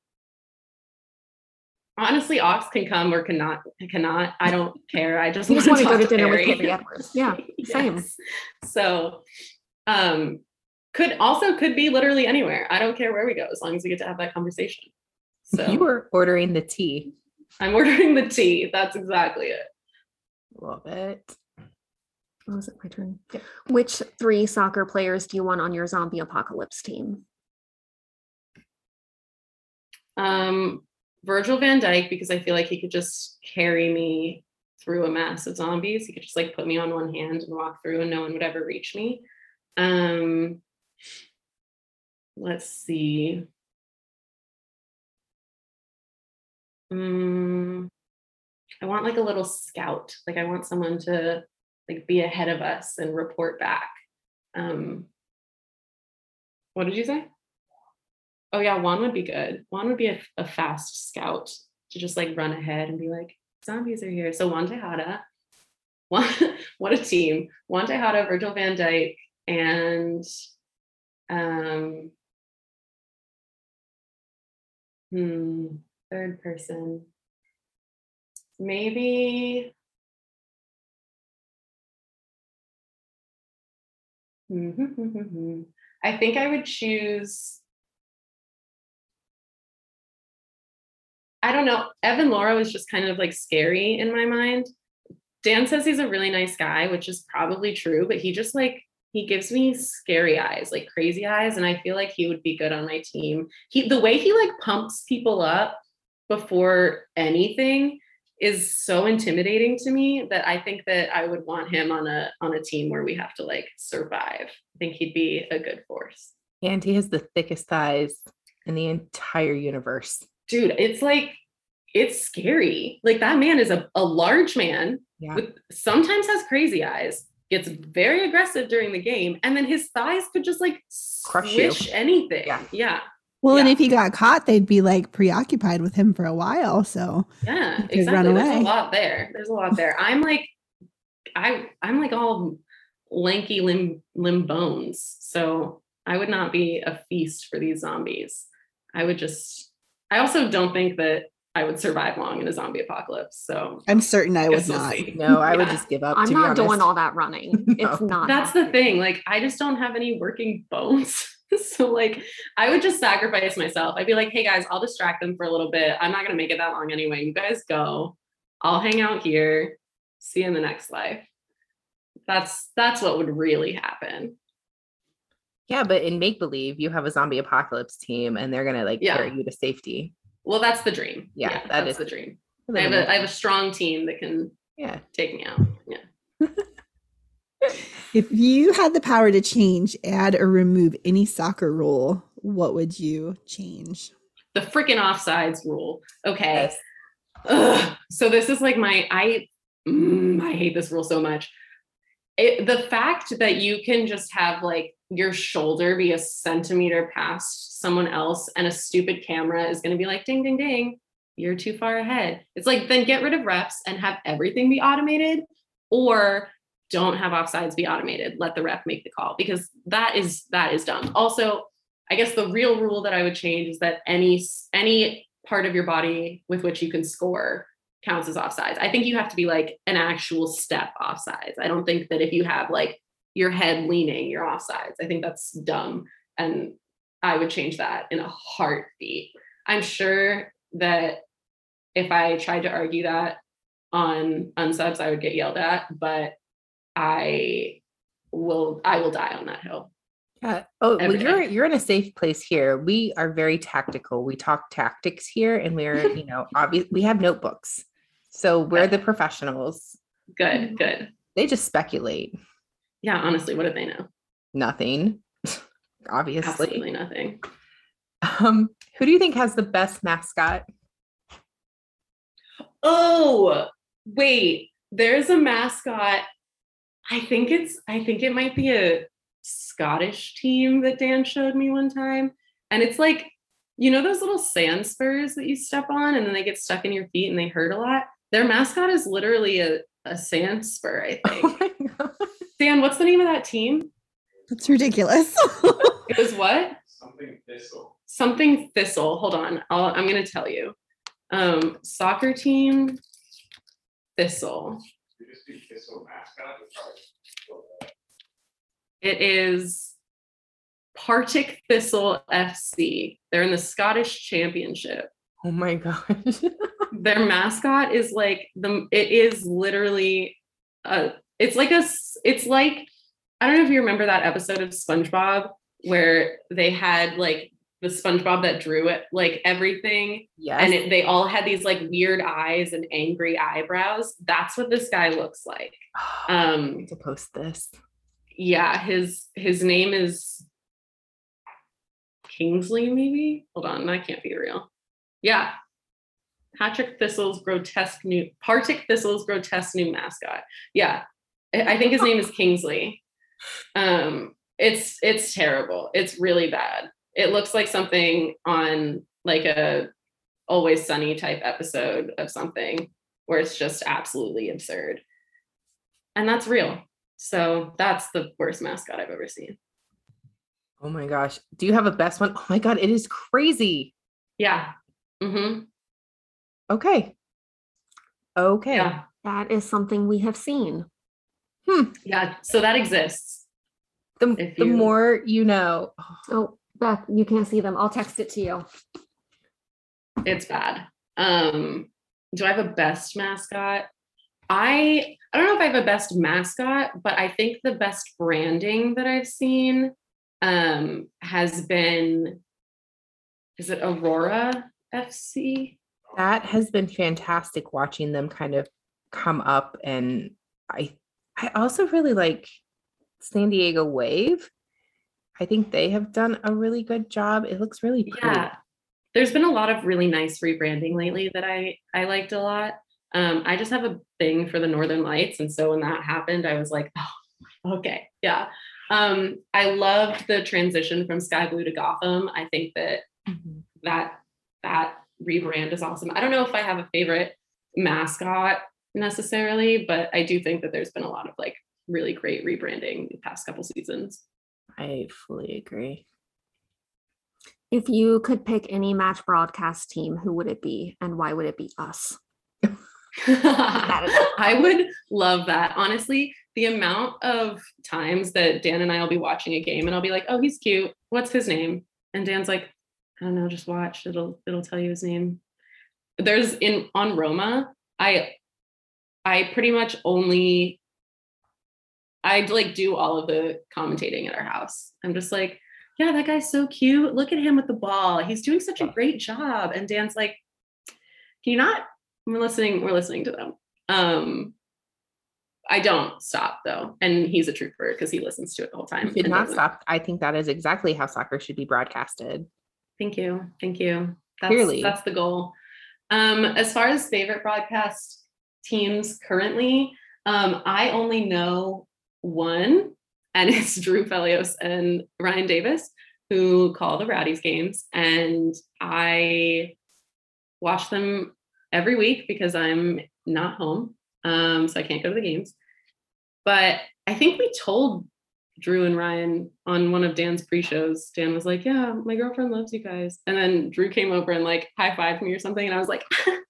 honestly Ox can come or cannot cannot. I don't care. I just, You just want want to go to dinner with Perrie. Perrie Edwards. Yeah. [LAUGHS] Same. Yes. So um could also could be literally anywhere. I don't care where we go as long as we get to have that conversation. So You were ordering the tea. I'm [LAUGHS] ordering the tea. That's exactly it. Love it. Oh, is it my turn? Which three soccer players do you want on your zombie apocalypse team? Um, Virgil van Dijk, because I feel like he could just carry me through a mass of zombies. He could just like put me on one hand and walk through and no one would ever reach me. Um, let's see. Mm, I want like a little scout. Like I want someone to like be ahead of us and report back. Um, what did you say? Oh yeah, Juan would be good. Juan would be a, a fast scout to just like run ahead and be like, zombies are here. So Juan Tejada, [LAUGHS] Juan, what a team. Juan Tejada, Virgil van Dijk, and um hmm, third person. Maybe I think I would choose. I don't know. Evan Laura is just kind of like scary in my mind. Dan says he's a really nice guy, which is probably true, but he just like he gives me scary eyes, like crazy eyes, and I feel like he would be good on my team. He the way he like pumps people up before anything is so intimidating to me that I think that I would want him on a on a team where we have to like survive. I think he'd be a good force. And he has the thickest thighs in the entire universe. Dude, it's like it's scary. Like that man is a, a large man Yeah. with sometimes has crazy eyes, gets very aggressive during the game, and then his thighs could just like Crush you. anything. Yeah. yeah. Well, and if he got caught, they'd be like preoccupied with him for a while. So Yeah, You run exactly. There's a lot there. There's a lot there. I'm like, I I'm like all lanky limb limb bones. So I would not be a feast for these zombies. I would just. I also don't think that I would survive long in a zombie apocalypse. So I'm certain I would guess we'll not. see. No, I would just give up. I'm to be not doing all that running. [LAUGHS] It's not. That's the thing. Like, I just don't have any working bones. [LAUGHS] so, like, I would just sacrifice myself. I'd be like, hey guys, I'll distract them for a little bit. I'm not going to make it that long anyway. You guys go. I'll hang out here. See you in the next life. That's that's what would really happen. Yeah, but in make believe, you have a zombie apocalypse team, and they're gonna like Yeah. carry you to safety. Well, that's the dream. Yeah, that that's is- the dream. I I have in a have a strong team that can yeah. take me out. Yeah. [LAUGHS] If you had the power to change, add, or remove any soccer rule, what would you change? The freaking offsides rule. Okay. Yes. Ugh. So this is like my I mm, I hate this rule so much. It, the fact that you can just have like your shoulder be a centimeter past someone else and a stupid camera is going to be like ding ding ding you're too far ahead. It's like then get rid of reps and have everything be automated or don't have offsides be automated. Let the ref make the call because that is that is dumb. Also, I guess the real rule that I would change is that any any part of your body with which you can score counts as offsides. I think you have to be like an actual step offsides. I don't think that if you have like your head leaning, you're offsides. I think that's dumb. And I would change that in a heartbeat. I'm sure that if I tried to argue that on unsubs, I would get yelled at, but I will I will die on that hill. Yeah. Oh, well, you're you're in a safe place here. We are very tactical. We talk tactics here, and we're [LAUGHS] you know obvious. We have notebooks, so we're the professionals. Good, good. They just speculate. Yeah, honestly, what did they know? Nothing, [LAUGHS] obviously. Absolutely nothing. Um, who do you think has the best mascot? Oh, wait. There's a mascot. I think it's I think it might be a Scottish team that Dan showed me one time. And it's like, you know those little sand spurs that you step on and then they get stuck in your feet and they hurt a lot? Their mascot is literally a, a sand spur, I [LAUGHS] Oh think. god! Dan, what's the name of that team? That's ridiculous. [LAUGHS] It was what? Something thistle. something thistle. Hold on, I'll, I'm going to tell you. Um, soccer team thistle. You just do thistle mascot. it's It is Partick Thistle FC. They're in the Scottish Championship. Oh my gosh! [LAUGHS] Their mascot is like the. It is literally a. It's like a It's like I don't know if you remember that episode of SpongeBob where they had like the SpongeBob that drew it, like everything, yes. and it, they all had these like weird eyes and angry eyebrows. That's what this guy looks like. [GASPS] Um, to post this. yeah, his his name is Kingsley, maybe. Hold on, that can't be real. Yeah. Patrick Thistle's grotesque new Partick Thistle's grotesque new mascot. Yeah. I think his name is Kingsley. Um, it's it's terrible. It's really bad. It looks like something on like a Always Sunny type episode of something where it's just absolutely absurd. And that's real. So that's the worst mascot I've ever seen. Oh my gosh. Do you have a best one? Oh my god, it is crazy. Yeah. Mm-hmm. Okay. Okay. Yeah. That is something we have seen. Yeah. So that exists. The, If the you- more you know. Oh, Beth, you can't see them. I'll text it to you. It's bad. Um, do I have a best mascot? I I don't know if I have a best mascot, but I think the best branding that I've seen um has been is it Aurora FC? That has been fantastic watching them kind of come up and I I also really like San Diego Wave. I think they have done a really good job. It looks really pretty. Yeah. There's been a lot of really nice rebranding lately that I I liked a lot. Um, I just have a thing for the Northern Lights, and so when that happened, I was like, [LAUGHS] oh, okay, yeah. Um, I loved the transition from Sky Blue to Gotham. I think that Mhm. that that rebrand is awesome. I don't know if I have a favorite mascot necessarily, but I do think that there's been a lot of like really great rebranding the past couple seasons. I fully agree. If you could pick any match broadcast team, who would it be and why would it be us? [LAUGHS] I would love that. Honestly, the amount of times that Dan and I will be watching a game and I'll be like, "Oh, he's cute. What's his name?" And Dan's like, "I don't know, just watch. It'll it'll tell you his name." There's in on Roma, I I pretty much only I like do all of the commentating at our house. I'm just like, "Yeah, that guy's so cute. Look at him with the ball. He's doing such a great job." And Dan's like, "Can you not we're listening we're listening to them um i don't stop though and he's a trooper because he listens to it the whole time You should not doesn't- stop. I think that is exactly how soccer should be broadcasted. thank you thank you that's Clearly. that's the goal um as far as favorite broadcast teams currently um i only know one and [LAUGHS] it's drew Felios and ryan davis who call the rowdies games and i watch them every week because i'm not home um so i can't go to the games. But i think we told drew and ryan on one of dan's pre-shows dan was like yeah my girlfriend loves you guys. And then drew came over and like high-fived me or something and i was like [LAUGHS]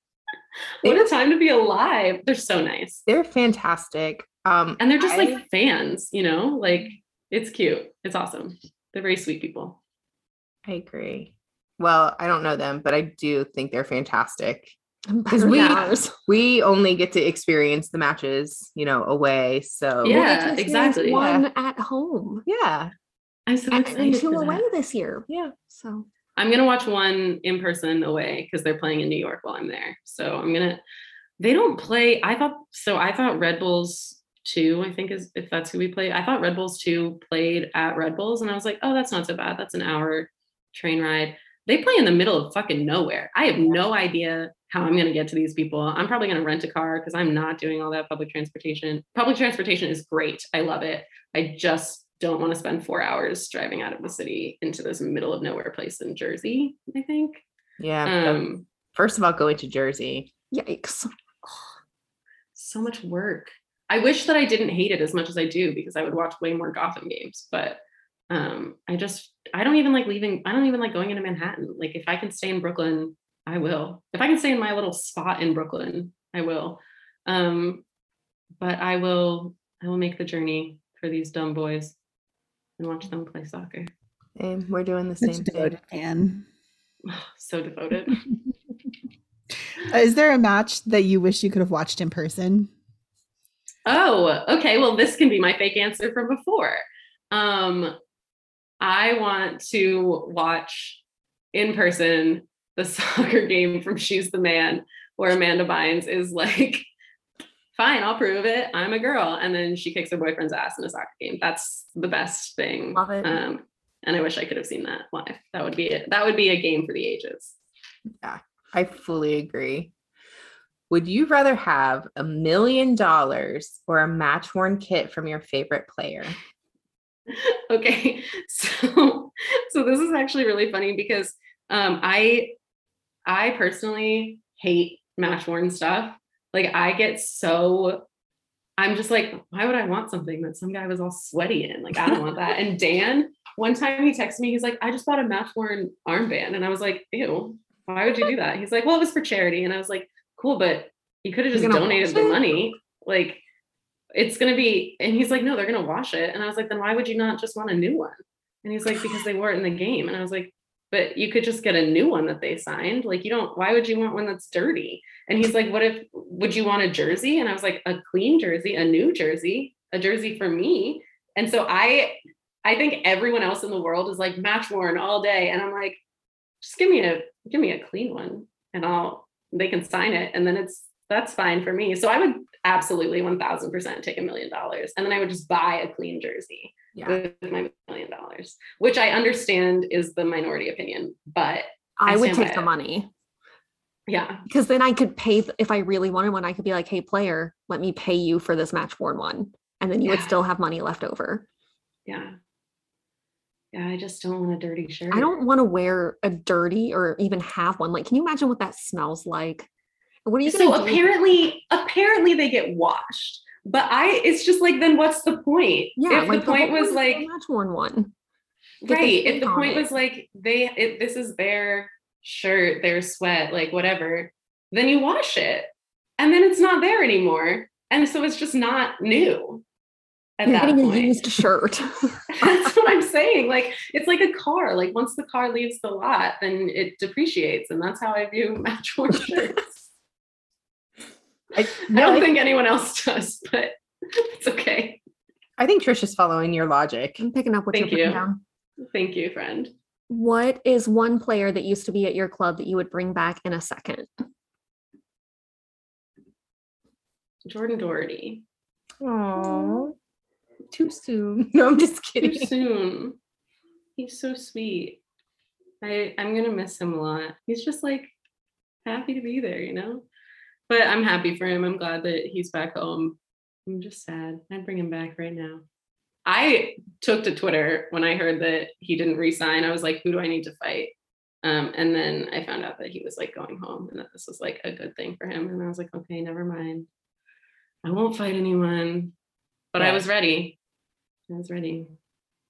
what a time to be alive they're so nice They're fantastic. Um and they're just I- like fans you know like it's cute it's awesome they're very sweet people I agree. Well, I don't know them, but I do think they're fantastic. Because we- we We only get to experience the matches, you know, away. So Yeah. exactly. One at home yeah, i'm so and, excited and two away this year. yeah. So I'm gonna watch one in person away because they're playing in New York while I'm there. So I'm gonna. They don't play. I thought so. I thought Red Bulls two. I think is if that's who we play. I thought Red Bulls two played at Red Bulls, and I was like, oh, that's not so bad. That's an hour train ride. They play in the middle of fucking nowhere. I have no idea how I'm gonna get to these people. I'm probably gonna rent a car because I'm not doing all that public transportation. Public transportation is great. I love it. I just don't want to spend four hours driving out of the city into this middle of nowhere place in Jersey, I think. Yeah. Um, First of all, going to Jersey. yikes. so much work. I wish that I didn't hate it as much as I do because I would watch way more Gotham games, but um, I just I don't even like leaving. I don't even like going into Manhattan. Like if I can stay in Brooklyn, I will. If I can stay in my little spot in Brooklyn, I will. Um, but I will I will make the journey for these dumb boys and watch them play soccer. And we're doing the Such same a thing. devoted fan. [SIGHS] so devoted. [LAUGHS] Is there a match that you wish you could have watched in person? Oh, okay. Well, this can be my fake answer from before. Um, I want to watch in person the [LAUGHS] soccer game from She's the Man, where Amanda Bynes is like, fine, I'll prove it. I'm a girl. And then she kicks her boyfriend's ass in a soccer game. That's the best thing. Love it. Um, and I wish I could have seen that live. That would be it. That would be a game for the ages. Yeah, I fully agree. Would you rather have a million dollars or a match worn kit from your favorite player? [LAUGHS] okay [LAUGHS] so so this is actually really funny because um i i personally hate match worn stuff like i get so i'm just like why would i want something that some guy was all sweaty in? Like i don't want that. And dan one time he texted me he's like i just bought a match worn armband. And i was like ew why would you do that? He's like well it was for charity. And i was like cool but you could have just donated the money. Like it's gonna be and he's like no they're gonna wash it. And i was like then why would you not just want a new one? And he's like because they wore it in the game. And i was like but you could just get a new one that they signed. Like you don't why would you want one that's dirty? And he's like what if would you want a jersey? And i was like a clean jersey a new jersey a jersey for me. And so i i think everyone else in the world is like match worn all day. And i'm like just give me a give me a clean one and i'll they can sign it. And then it's that's fine for me. So i would absolutely 1000% take a million dollars. And then i would just buy a clean jersey Yeah. with my million dollars which i understand is the minority opinion but I I would take the it. money yeah because then I could pay if I really wanted one. I could be like, "Hey, player, let me pay you for this match worn one," and then you would still have money left over. yeah yeah i just don't want a dirty shirt I don't want to wear a dirty or even have one. Like, can you imagine what that smells like? What are you so to do? apparently apparently they get washed but i it's just like then what's the point? Yeah, if like the point whole was like match worn one. Get right if the point it. was like they if this is their shirt their sweat like whatever then you wash it. And then it's not there anymore. And so it's just not new at You're that getting point. a used [LAUGHS] shirt. [LAUGHS] that's what i'm saying. Like it's like a car. Like once the car leaves the lot then it depreciates and that's how i view [LAUGHS] match worn shirts I, i don't I, think anyone else [LAUGHS] does but it's okay I think Trish is following your logic. I'm picking up what Thank you're putting you. down. thank you friend What is one player that used to be at your club that you would bring back in a second? jordan doherty Oh, too soon. [LAUGHS] No, I'm just kidding. too kidding. soon. He's so sweet. I I'm gonna miss him a lot. He's just like happy to be there, you know. But I'm happy for him. I'm glad that he's back home. I'm just sad. I'd bring him back right now. I took to Twitter when I heard that he didn't resign. I was like, who do I need to fight? Um, and then I found out that he was like going home and that this was like a good thing for him. And I was like, okay, never mind. I won't fight anyone. But I was ready. I was ready.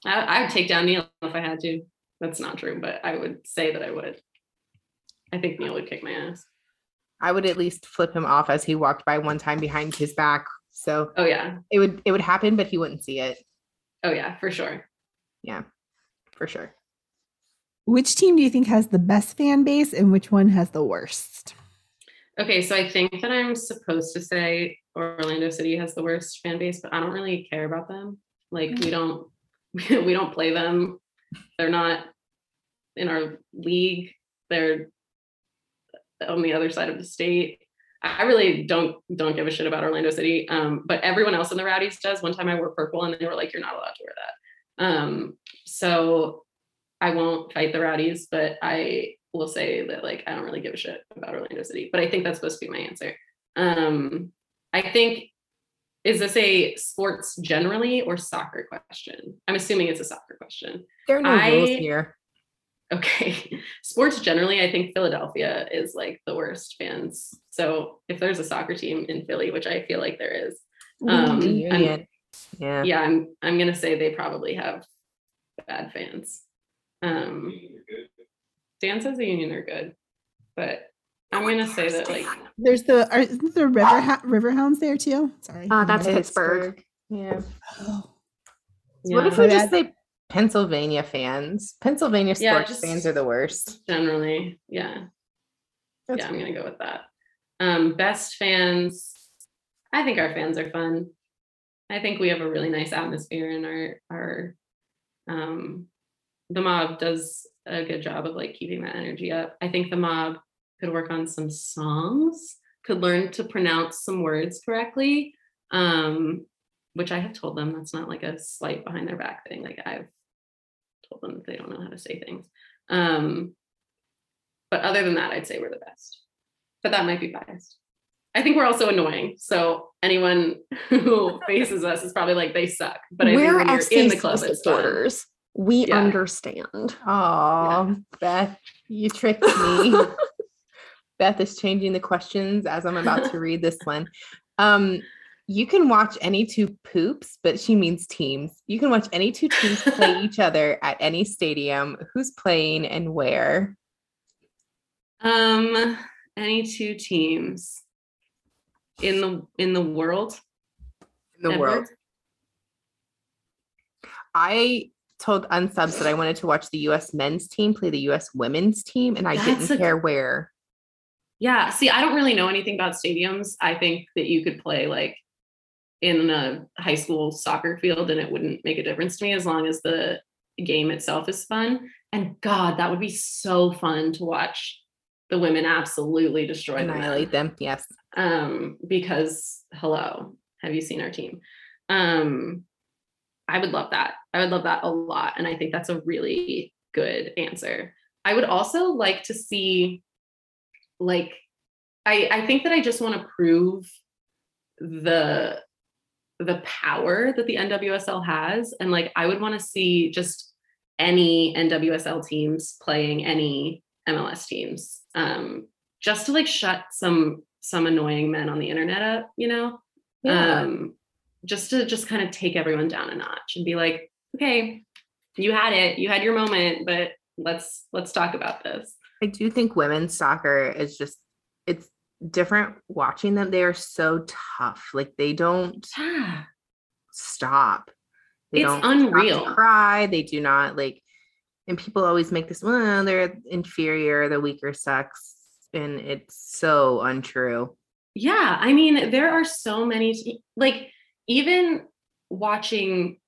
I, I would take down Neil if I had to. That's not true, but I would say that I would. I think Neil would kick my ass. I would at least flip him off as he walked by one time behind his back. So Oh yeah. it would it would happen, but he wouldn't see it. Oh yeah, for sure. Yeah, for sure. Which team do you think has the best fan base and which one has the worst? Okay, so I think that I'm supposed to say Orlando City has the worst fan base, but I don't really care about them. Like we mm. don't [LAUGHS] we don't play them. They're not in our league. They're on the other side of the state. I really don't don't give a shit about Orlando City. Um, but everyone else in the Rowdies does. One time I wore purple and they were like, "You're not allowed to wear that." Um, so I won't fight the Rowdies, but I will say that like I don't really give a shit about Orlando City. But I think that's supposed to be my answer. Um, I think is this a sports generally or soccer question? I'm assuming it's a soccer question. There are no rules here. Okay. [LAUGHS] Sports generally, I think Philadelphia is like the worst fans. So if there's a soccer team in Philly, which I feel like there is, um, I'm- Yeah. yeah, I'm I'm gonna say they probably have bad fans. Um, Dan says the Union are good, but I'm gonna say that like There's the are isn't the river ha- riverhounds there too? Sorry. Uh, that's Pittsburgh. Yeah. Oh. So what if we just say Pennsylvania fans? Pennsylvania Yeah, sports just- fans are the worst. generally, yeah, That's yeah, I'm gonna go with that. Um, best fans, I think our fans are fun. I think we have a really nice atmosphere and our our um the mob does a good job of like keeping that energy up. I think the mob could work on some songs, could learn to pronounce some words correctly. Um, which I have told them that's not like a slight behind their back thing. Like I've told them that they don't know how to say things. Um, but other than that, I'd say we're the best. But that might be biased. I think we're also annoying. So anyone [LAUGHS] who [LAUGHS] faces us is probably like they suck. But I We're when you're in the SDC club, it's fun. supporters. We Yeah. understand. Oh, Beth, you tricked me. [LAUGHS] Beth is changing the questions as I'm about to read this one. Um, you can watch any two poops, but she means teams. You can watch any two teams play [LAUGHS] each other at any stadium. Who's playing and where? Um, any two teams in the in the world In the ever? world. I told unsubs that I wanted to watch the US men's team play the US women's team, and I That's didn't a- care where. Yeah. See, I don't really know anything about stadiums. I think that you could play like in a high school soccer field and it wouldn't make a difference to me as long as the game itself is fun. And God, that would be so fun to watch the women absolutely destroy. Annihilate them. Yes. um because hello have you seen our team um i would love that i would love that a lot and i think that's a really good answer i would also like to see like i i think that i just want to prove the the power that the nwsl has and like i would want to see just any nwsl teams playing any mls teams um just to like shut some some annoying men on the internet up, you know? Yeah. Um just to just kind of take everyone down a notch and be like, okay, you had it, you had your moment, but let's let's talk about this. I do think women's soccer is just it's different watching them. They are so tough. Like they don't Yeah. stop. They It's don't stop to unreal. cry. They do not like and people always make this, well, they're inferior, the weaker sex. And it's so untrue. Yeah, I mean, there are so many like even watching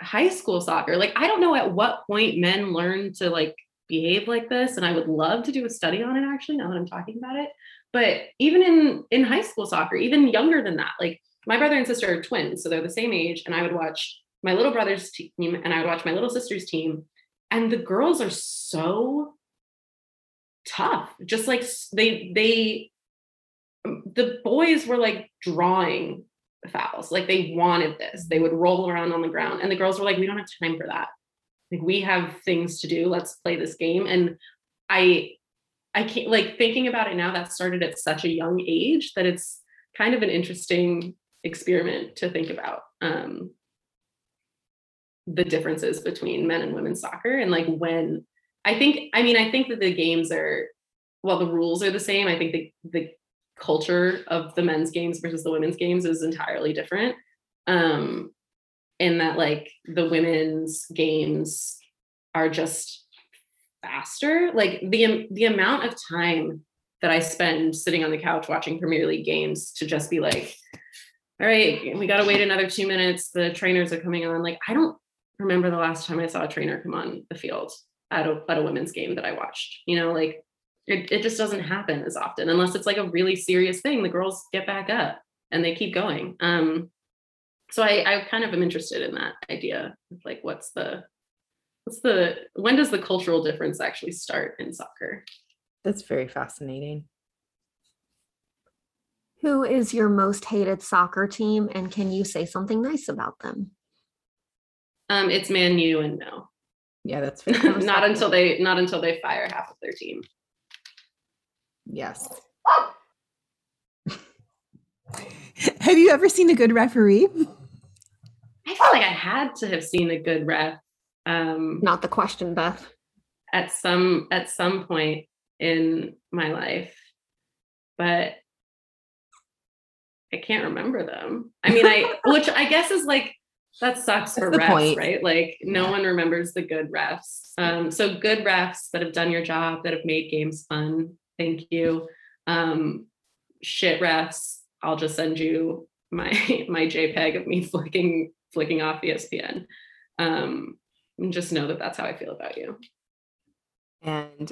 high school soccer. Like I don't know at what point men learn to like behave like this and I would love to do a study on it actually now that I'm talking about it. But even in in high school soccer, even younger than that, like my brother and sister are twins, so they're the same age and I would watch my little brother's team and I would watch my little sister's team and the girls are so tough. Just like they they um, the boys were like drawing fouls like they wanted this they would roll around on the ground and the girls were like we don't have time for that like we have things to do let's play this game and i i can't like thinking about it now that started at such a young age that it's kind of an interesting experiment to think about um the differences between men and women's soccer and like when i think i mean i think that the games are well the rules are the same i think the the culture of the men's games versus the women's games is entirely different um in that like the women's games are just faster. Like the the amount of time that i spend sitting on the couch watching premier league games to just be like all right we got to wait another 2 minutes. The trainers are coming on. Like i don't remember the last time i saw a trainer come on the field at a, at a women's game that i watched you know? Like it, it just doesn't happen as often unless it's like a really serious thing. The girls get back up and they keep going. Um so i i kind of am interested in that idea of like what's the what's the when does the cultural difference actually start in soccer That's very fascinating. Who is your most hated soccer team and can you say something nice about them? um it's man u and no Yeah, that's [LAUGHS] very not until they not until they fire half of their team yes. Have you ever seen a good referee? i feel like i had to have seen a good ref um Not the question, Beth. at some at some point in my life but i can't remember them i mean i [LAUGHS] which i guess is like that sucks for refs point. right like no Yeah. one remembers the good refs um so good refs that have done your job that have made games fun thank you um shit refs i'll just send you my [LAUGHS] my jpeg of me flicking flicking off espn um and just know that that's how i feel about you And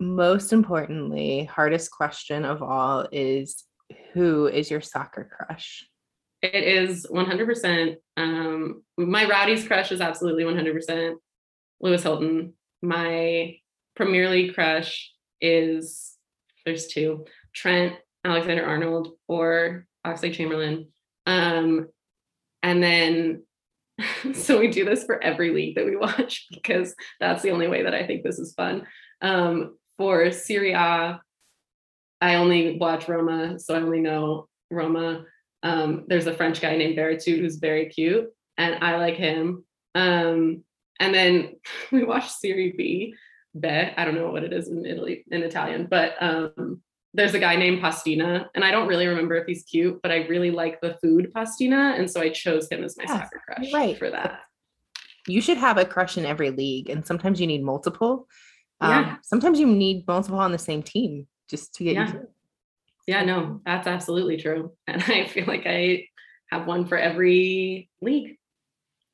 most importantly, hardest question of all is who is your soccer crush? It is 100%. Um, my Rowdy's crush is absolutely 100% Lewis Hilton. My Premier League crush is there's two Trent Alexander Arnold or Oxlade Chamberlain. Um, and then, [LAUGHS] so we do this for every league that we watch [LAUGHS] because that's the only way that I think this is fun. Um, for Serie I only watch Roma, so I only know Roma. Um, there's a French guy named Veretout who's very cute, and I like him. Um, and then [LAUGHS] we watch Serie B, Bet. I don't know what it is in Italy in Italian, but um, there's a guy named Pastina, and I don't really remember if he's cute, but I really like the food Pastina, and so I chose him as my Yes, soccer crush right. for that. You should have a crush in every league, and sometimes you need multiple. Um, Yeah. Sometimes you need multiple on the same team just to get Yeah. you. Yeah, no, that's absolutely true, [LAUGHS] and I feel like I have one for every league.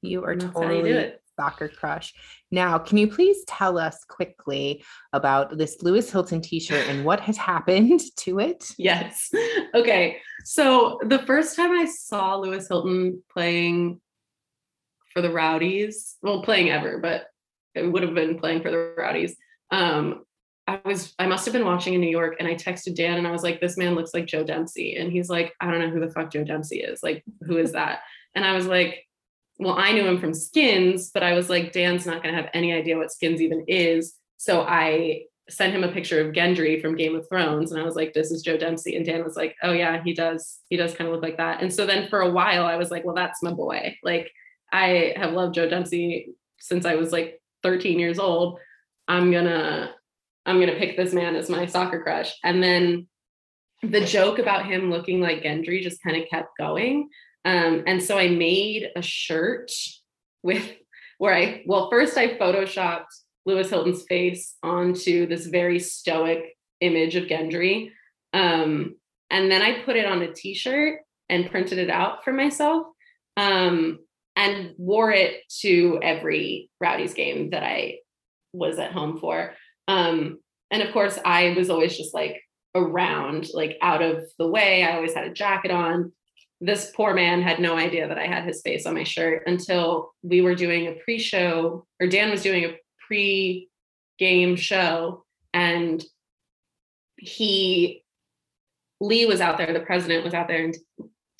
You are And you do totally it. Soccer crush. Now, can you please tell us quickly about this Lewis Hilton T-shirt and what has [LAUGHS] happened to it? Yes. [LAUGHS] Okay. So the first time I saw Lewis Hilton playing for the Rowdies, well, playing ever, but it would have been playing for the Rowdies. Um, I was, I must have been watching in New York and I texted Dan and I was like, this man looks like Joe Dempsie. And he's like, I don't know who the fuck Joe Dempsie is. Like, who is that? And I was like, well, I knew him from Skins, but I was like, Dan's not going to have any idea what Skins even is. So I sent him a picture of Gendry from Game of Thrones, and I was like, "This is Joe Dempsie." And Dan was like, "Oh yeah, he does. He does kind of look like that." And so then for a while, I was like, "Well, that's my boy." Like I have loved Joe Dempsie since I was like 13 years old. I'm gonna I'm gonna pick this man as my soccer crush. And then the joke about him looking like Gendry just kind of kept going. Um, and so I made a shirt with where I well first I photoshopped Lewis Hilton's face onto this very stoic image of Gendry. Um, and then I put it on a t-shirt and printed it out for myself. Um, and wore it to every Rowdies game that I was at home for. Um, and of course, I was always just like around, like out of the way. I always had a jacket on. This poor man had no idea that I had his face on my shirt until we were doing a pre show, or Dan was doing a pre game show, and he, Lee was out there, the president was out there, and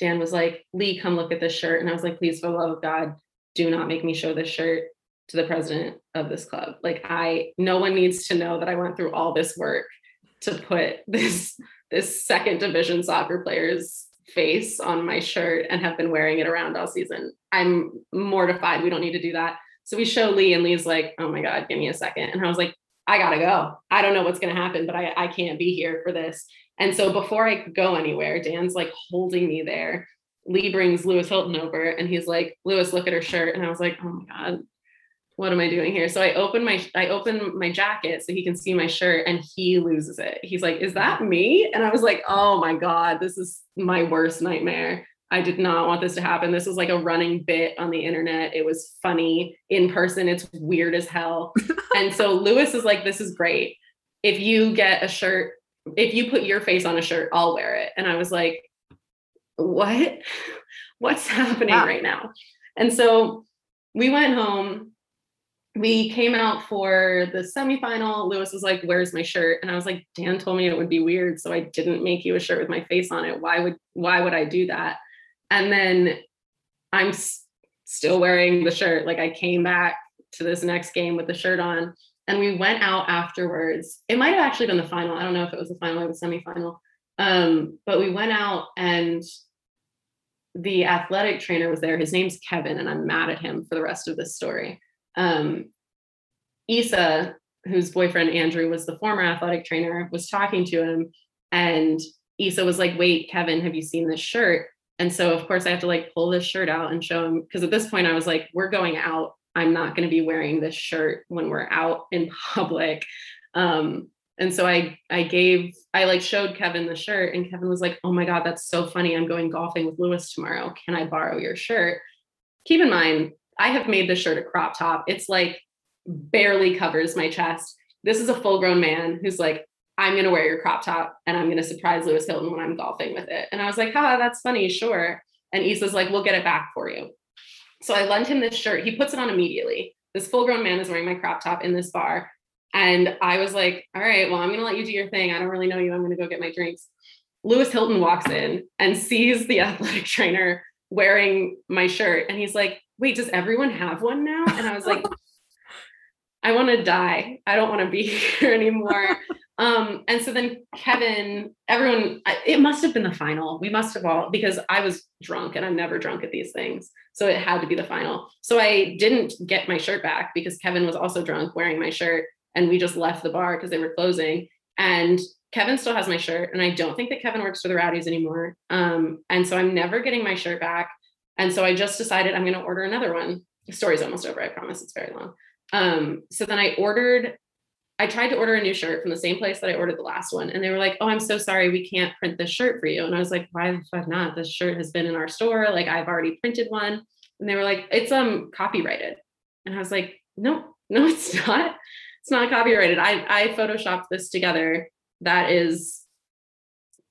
Dan was like, Lee, come look at this shirt. And I was like, please, for the love of God, do not make me show this shirt to the president of this club. Like I, no one needs to know that I went through all this work to put [LAUGHS] this, this second division soccer player's face on my shirt and have been wearing it around all season. I'm mortified. We don't need to do that. So we show Lee and Lee's like, oh my God, give me a second. And I was like, I gotta go. I don't know what's gonna happen, but I, I can't be here for this. And so before I go anywhere, Dan's like holding me there. Lee brings Lewis Hilton over and he's like, Lewis, look at her shirt. And I was like, oh my God, what am I doing here? So I open my I open my jacket so he can see my shirt and he loses it. He's like, is that me? And I was like, oh my God, this is my worst nightmare. I did not want this to happen. This was like a running bit on the internet. It was funny in person. It's weird as hell. [LAUGHS] and so Lewis is like, this is great. If you get a shirt, if you put your face on a shirt, I'll wear it. And I was like, what? [LAUGHS] What's happening Yeah. right now? And so we went home. We came out for the semifinal. Lewis was like, "Where's my shirt?" And I was like, "Dan told me it would be weird, so I didn't make you a shirt with my face on it. Why would why would I do that?" And then I'm s- still wearing the shirt. Like I came back to this next game with the shirt on, and we went out afterwards. It might have actually been the final. I don't know if it was the final or the semifinal. Um, but we went out and the athletic trainer was there. His name's Kevin, and I'm mad at him for the rest of this story. Um, Issa, whose boyfriend Andrew was the former athletic trainer, was talking to him, and Issa was like, "Wait, Kevin, have you seen this shirt?" And so, of course, I have to like pull this shirt out and show him because at this point, I was like, "We're going out. I'm not going to be wearing this shirt when we're out in [LAUGHS] public." Um, and so I I gave I like showed Kevin the shirt and Kevin was like, "Oh my god, that's so funny. I'm going golfing with Lewis tomorrow. Can I borrow your shirt?" Keep in mind, I have made this shirt a crop top. It's like barely covers my chest. This is a full-grown man who's like, "I'm going to wear your crop top and I'm going to surprise Lewis Hilton when I'm golfing with it." And I was like, "Ha, that's funny, sure." And Issa's like, "We'll get it back for you." So I lent him this shirt. He puts it on immediately. This full-grown man is wearing my crop top in this bar. And I was like, all right, well, I'm going to let you do your thing. I don't really know you. I'm going to go get my drinks. Lewis Hilton walks in and sees the [LAUGHS] athletic trainer wearing my shirt. And he's like, wait, does everyone have one now? And I was like, [LAUGHS] I want to die. I don't want to be [LAUGHS] here anymore. um, and so then Kevin, everyone, it must have been the final. We must have all, because I was drunk and I'm never drunk at these things. So it had to be the final. So I didn't get my shirt back because Kevin was also drunk wearing my shirt. And we just left the bar because they were closing. And Kevin still has my shirt. And I don't think that Kevin works for the Rowdies anymore. Um, and so I'm never getting my shirt back. And so I just decided I'm going to order another one. The story's almost over. I promise it's very long. Um, so then I ordered, I tried to order a new shirt from the same place that I ordered the last one. And they were like, oh, I'm so sorry. We can't print this shirt for you. And I was like, why the fuck not? This shirt has been in our store. Like I've already printed one. And they were like, it's um copyrighted. And I was like, no, no, it's [LAUGHS] not. It's not copyrighted. I, I photoshopped this together. That is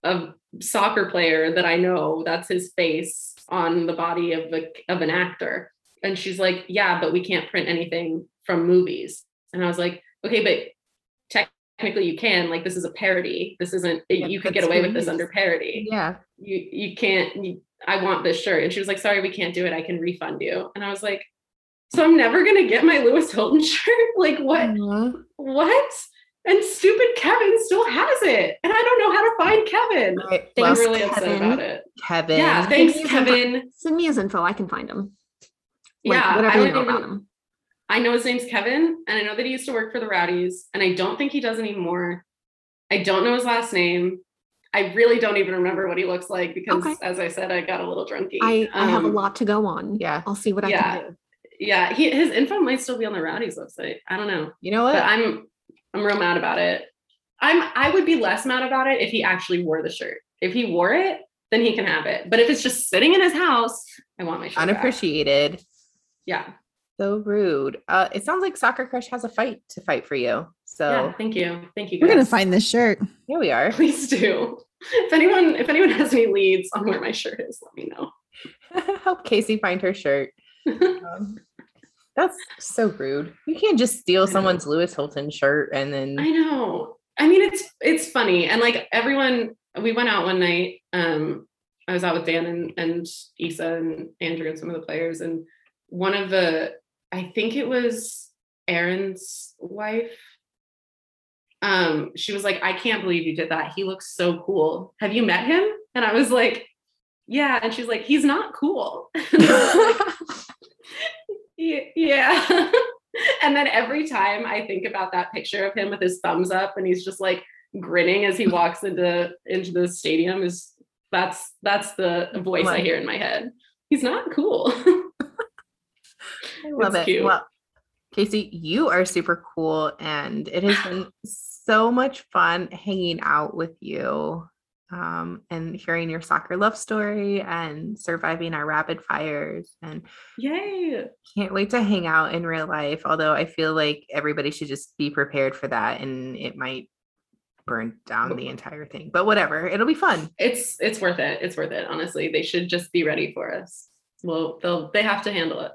a soccer player that I know. That's his face on the body of a, of an actor. And she's like, yeah, but we can't print anything from movies. And I was like, okay, but technically you can. Like this is a parody. This isn't. Yeah, you could get away with this under parody. Yeah. You you can't. You, I want this shirt. And she was like, sorry, we can't do it. I can refund you. And I was like, so I'm never gonna get my Lewis Hilton [LAUGHS] shirt. like what? Uh-huh. What? And stupid Kevin still has it. And I don't know how to find Kevin. Right. I'm really Kevin. upset about it. Kevin. Yeah, thanks, Kevin. Send me his info. I can find him. Like, yeah, whatever you know about him. I know his name's Kevin, and I know that he used to work for the Rowdies, and I don't think he does anymore. I don't know his last name. I really don't even remember what he looks like because, okay. as I said, I got a little drunky. I, um, I have a um, lot to go on. Yeah, I'll see what I yeah, can do. Yeah, he, his info might still be on the Rowdies website. I don't know. You know what? But I'm I'm real mad about it. I'm I would be less mad about it if he actually wore the shirt. If he wore it, then he can have it. But if it's just sitting in his house, I want my shirt unappreciated. Back. Yeah so rude. Uh, it sounds like Soccer Crush has a fight to fight for you. So yeah, thank you, thank you. Guys. We're gonna find this shirt. Here we are. Please do. If anyone, if anyone has any leads on where my shirt is, let me know. [LAUGHS] Help Casey find her shirt. [LAUGHS] um, that's so rude. You can't just steal someone's Lewis Hilton shirt and then. I know. I mean, it's it's funny, and like everyone, we went out one night. Um, I was out with Dan and and Isa and Andrew and some of the players, and one of the I think it was Aaron's wife. Um, she was like, I can't believe you did that. He looks so cool. Have you met him? And I was like, Yeah. And she's like, He's not cool. [LAUGHS] like, [LAUGHS] yeah. [LAUGHS] and then every time I think about that picture of him with his thumbs up and he's just like grinning as he walks into into the stadium is that's that's the voice I hear in my head. He's not cool. [LAUGHS] I love it's it. Cute. Well, Casey, you are super cool, and it has been so much fun hanging out with you um, and hearing your soccer love story and surviving our rapid fires. And yay! Can't wait to hang out in real life. Although I feel like everybody should just be prepared for that, and it might burn down the entire thing. But whatever, it'll be fun. It's it's worth it. It's worth it. Honestly, they should just be ready for us. Well, they'll they have to handle it.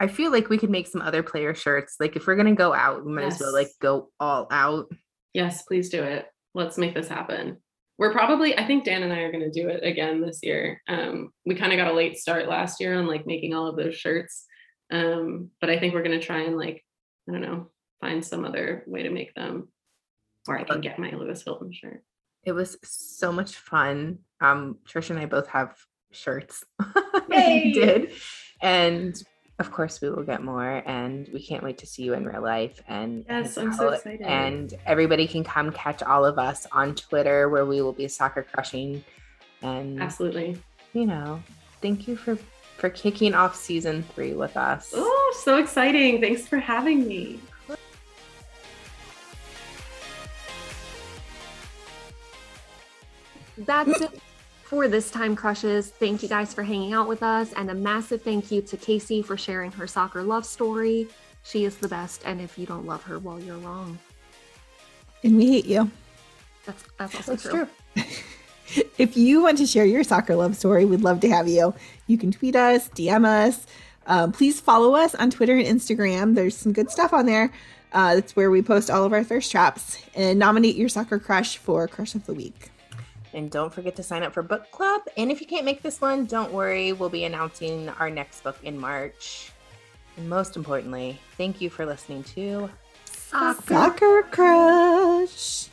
I feel like we could make some other player shirts. Like if we're gonna go out, we might yes. as well like go all out. Yes, please do it. Let's make this happen. We're probably, I think Dan and I are gonna do it again this year. Um, we kind of got a late start last year on like making all of those shirts. Um, but I think we're gonna try and like, I don't know, find some other way to make them. Or I can get my Lewis Hilton shirt. It was so much fun. Um, Trisha and I both have shirts. [LAUGHS] Did. And of course we will get more and we can't wait to see you in real life and yes i'm so excited. and everybody can come catch all of us on twitter where we will be soccer crushing and absolutely. you know thank you for for kicking off season three with us. Oh so exciting. Thanks for having me. That's it for this time, Crushes. Thank you guys for hanging out with us. And a massive thank you to Casey for sharing her soccer love story. She is the best. And if you don't love her, well, you're wrong. And we hate you. That's, that's also that's true. true. [LAUGHS] if you want to share your soccer love story, we'd love to have you. You can tweet us, DM us. Um, please follow us on Twitter and Instagram. There's some good stuff on there. Uh, that's where we post all of our thirst traps and nominate your soccer crush for Crush of the Week. And don't forget to sign up for book club. And if you can't make this one, don't worry. We'll be announcing our next book in March. And most importantly, thank you for listening to Soccer. Soccer crush. Totally Crushed.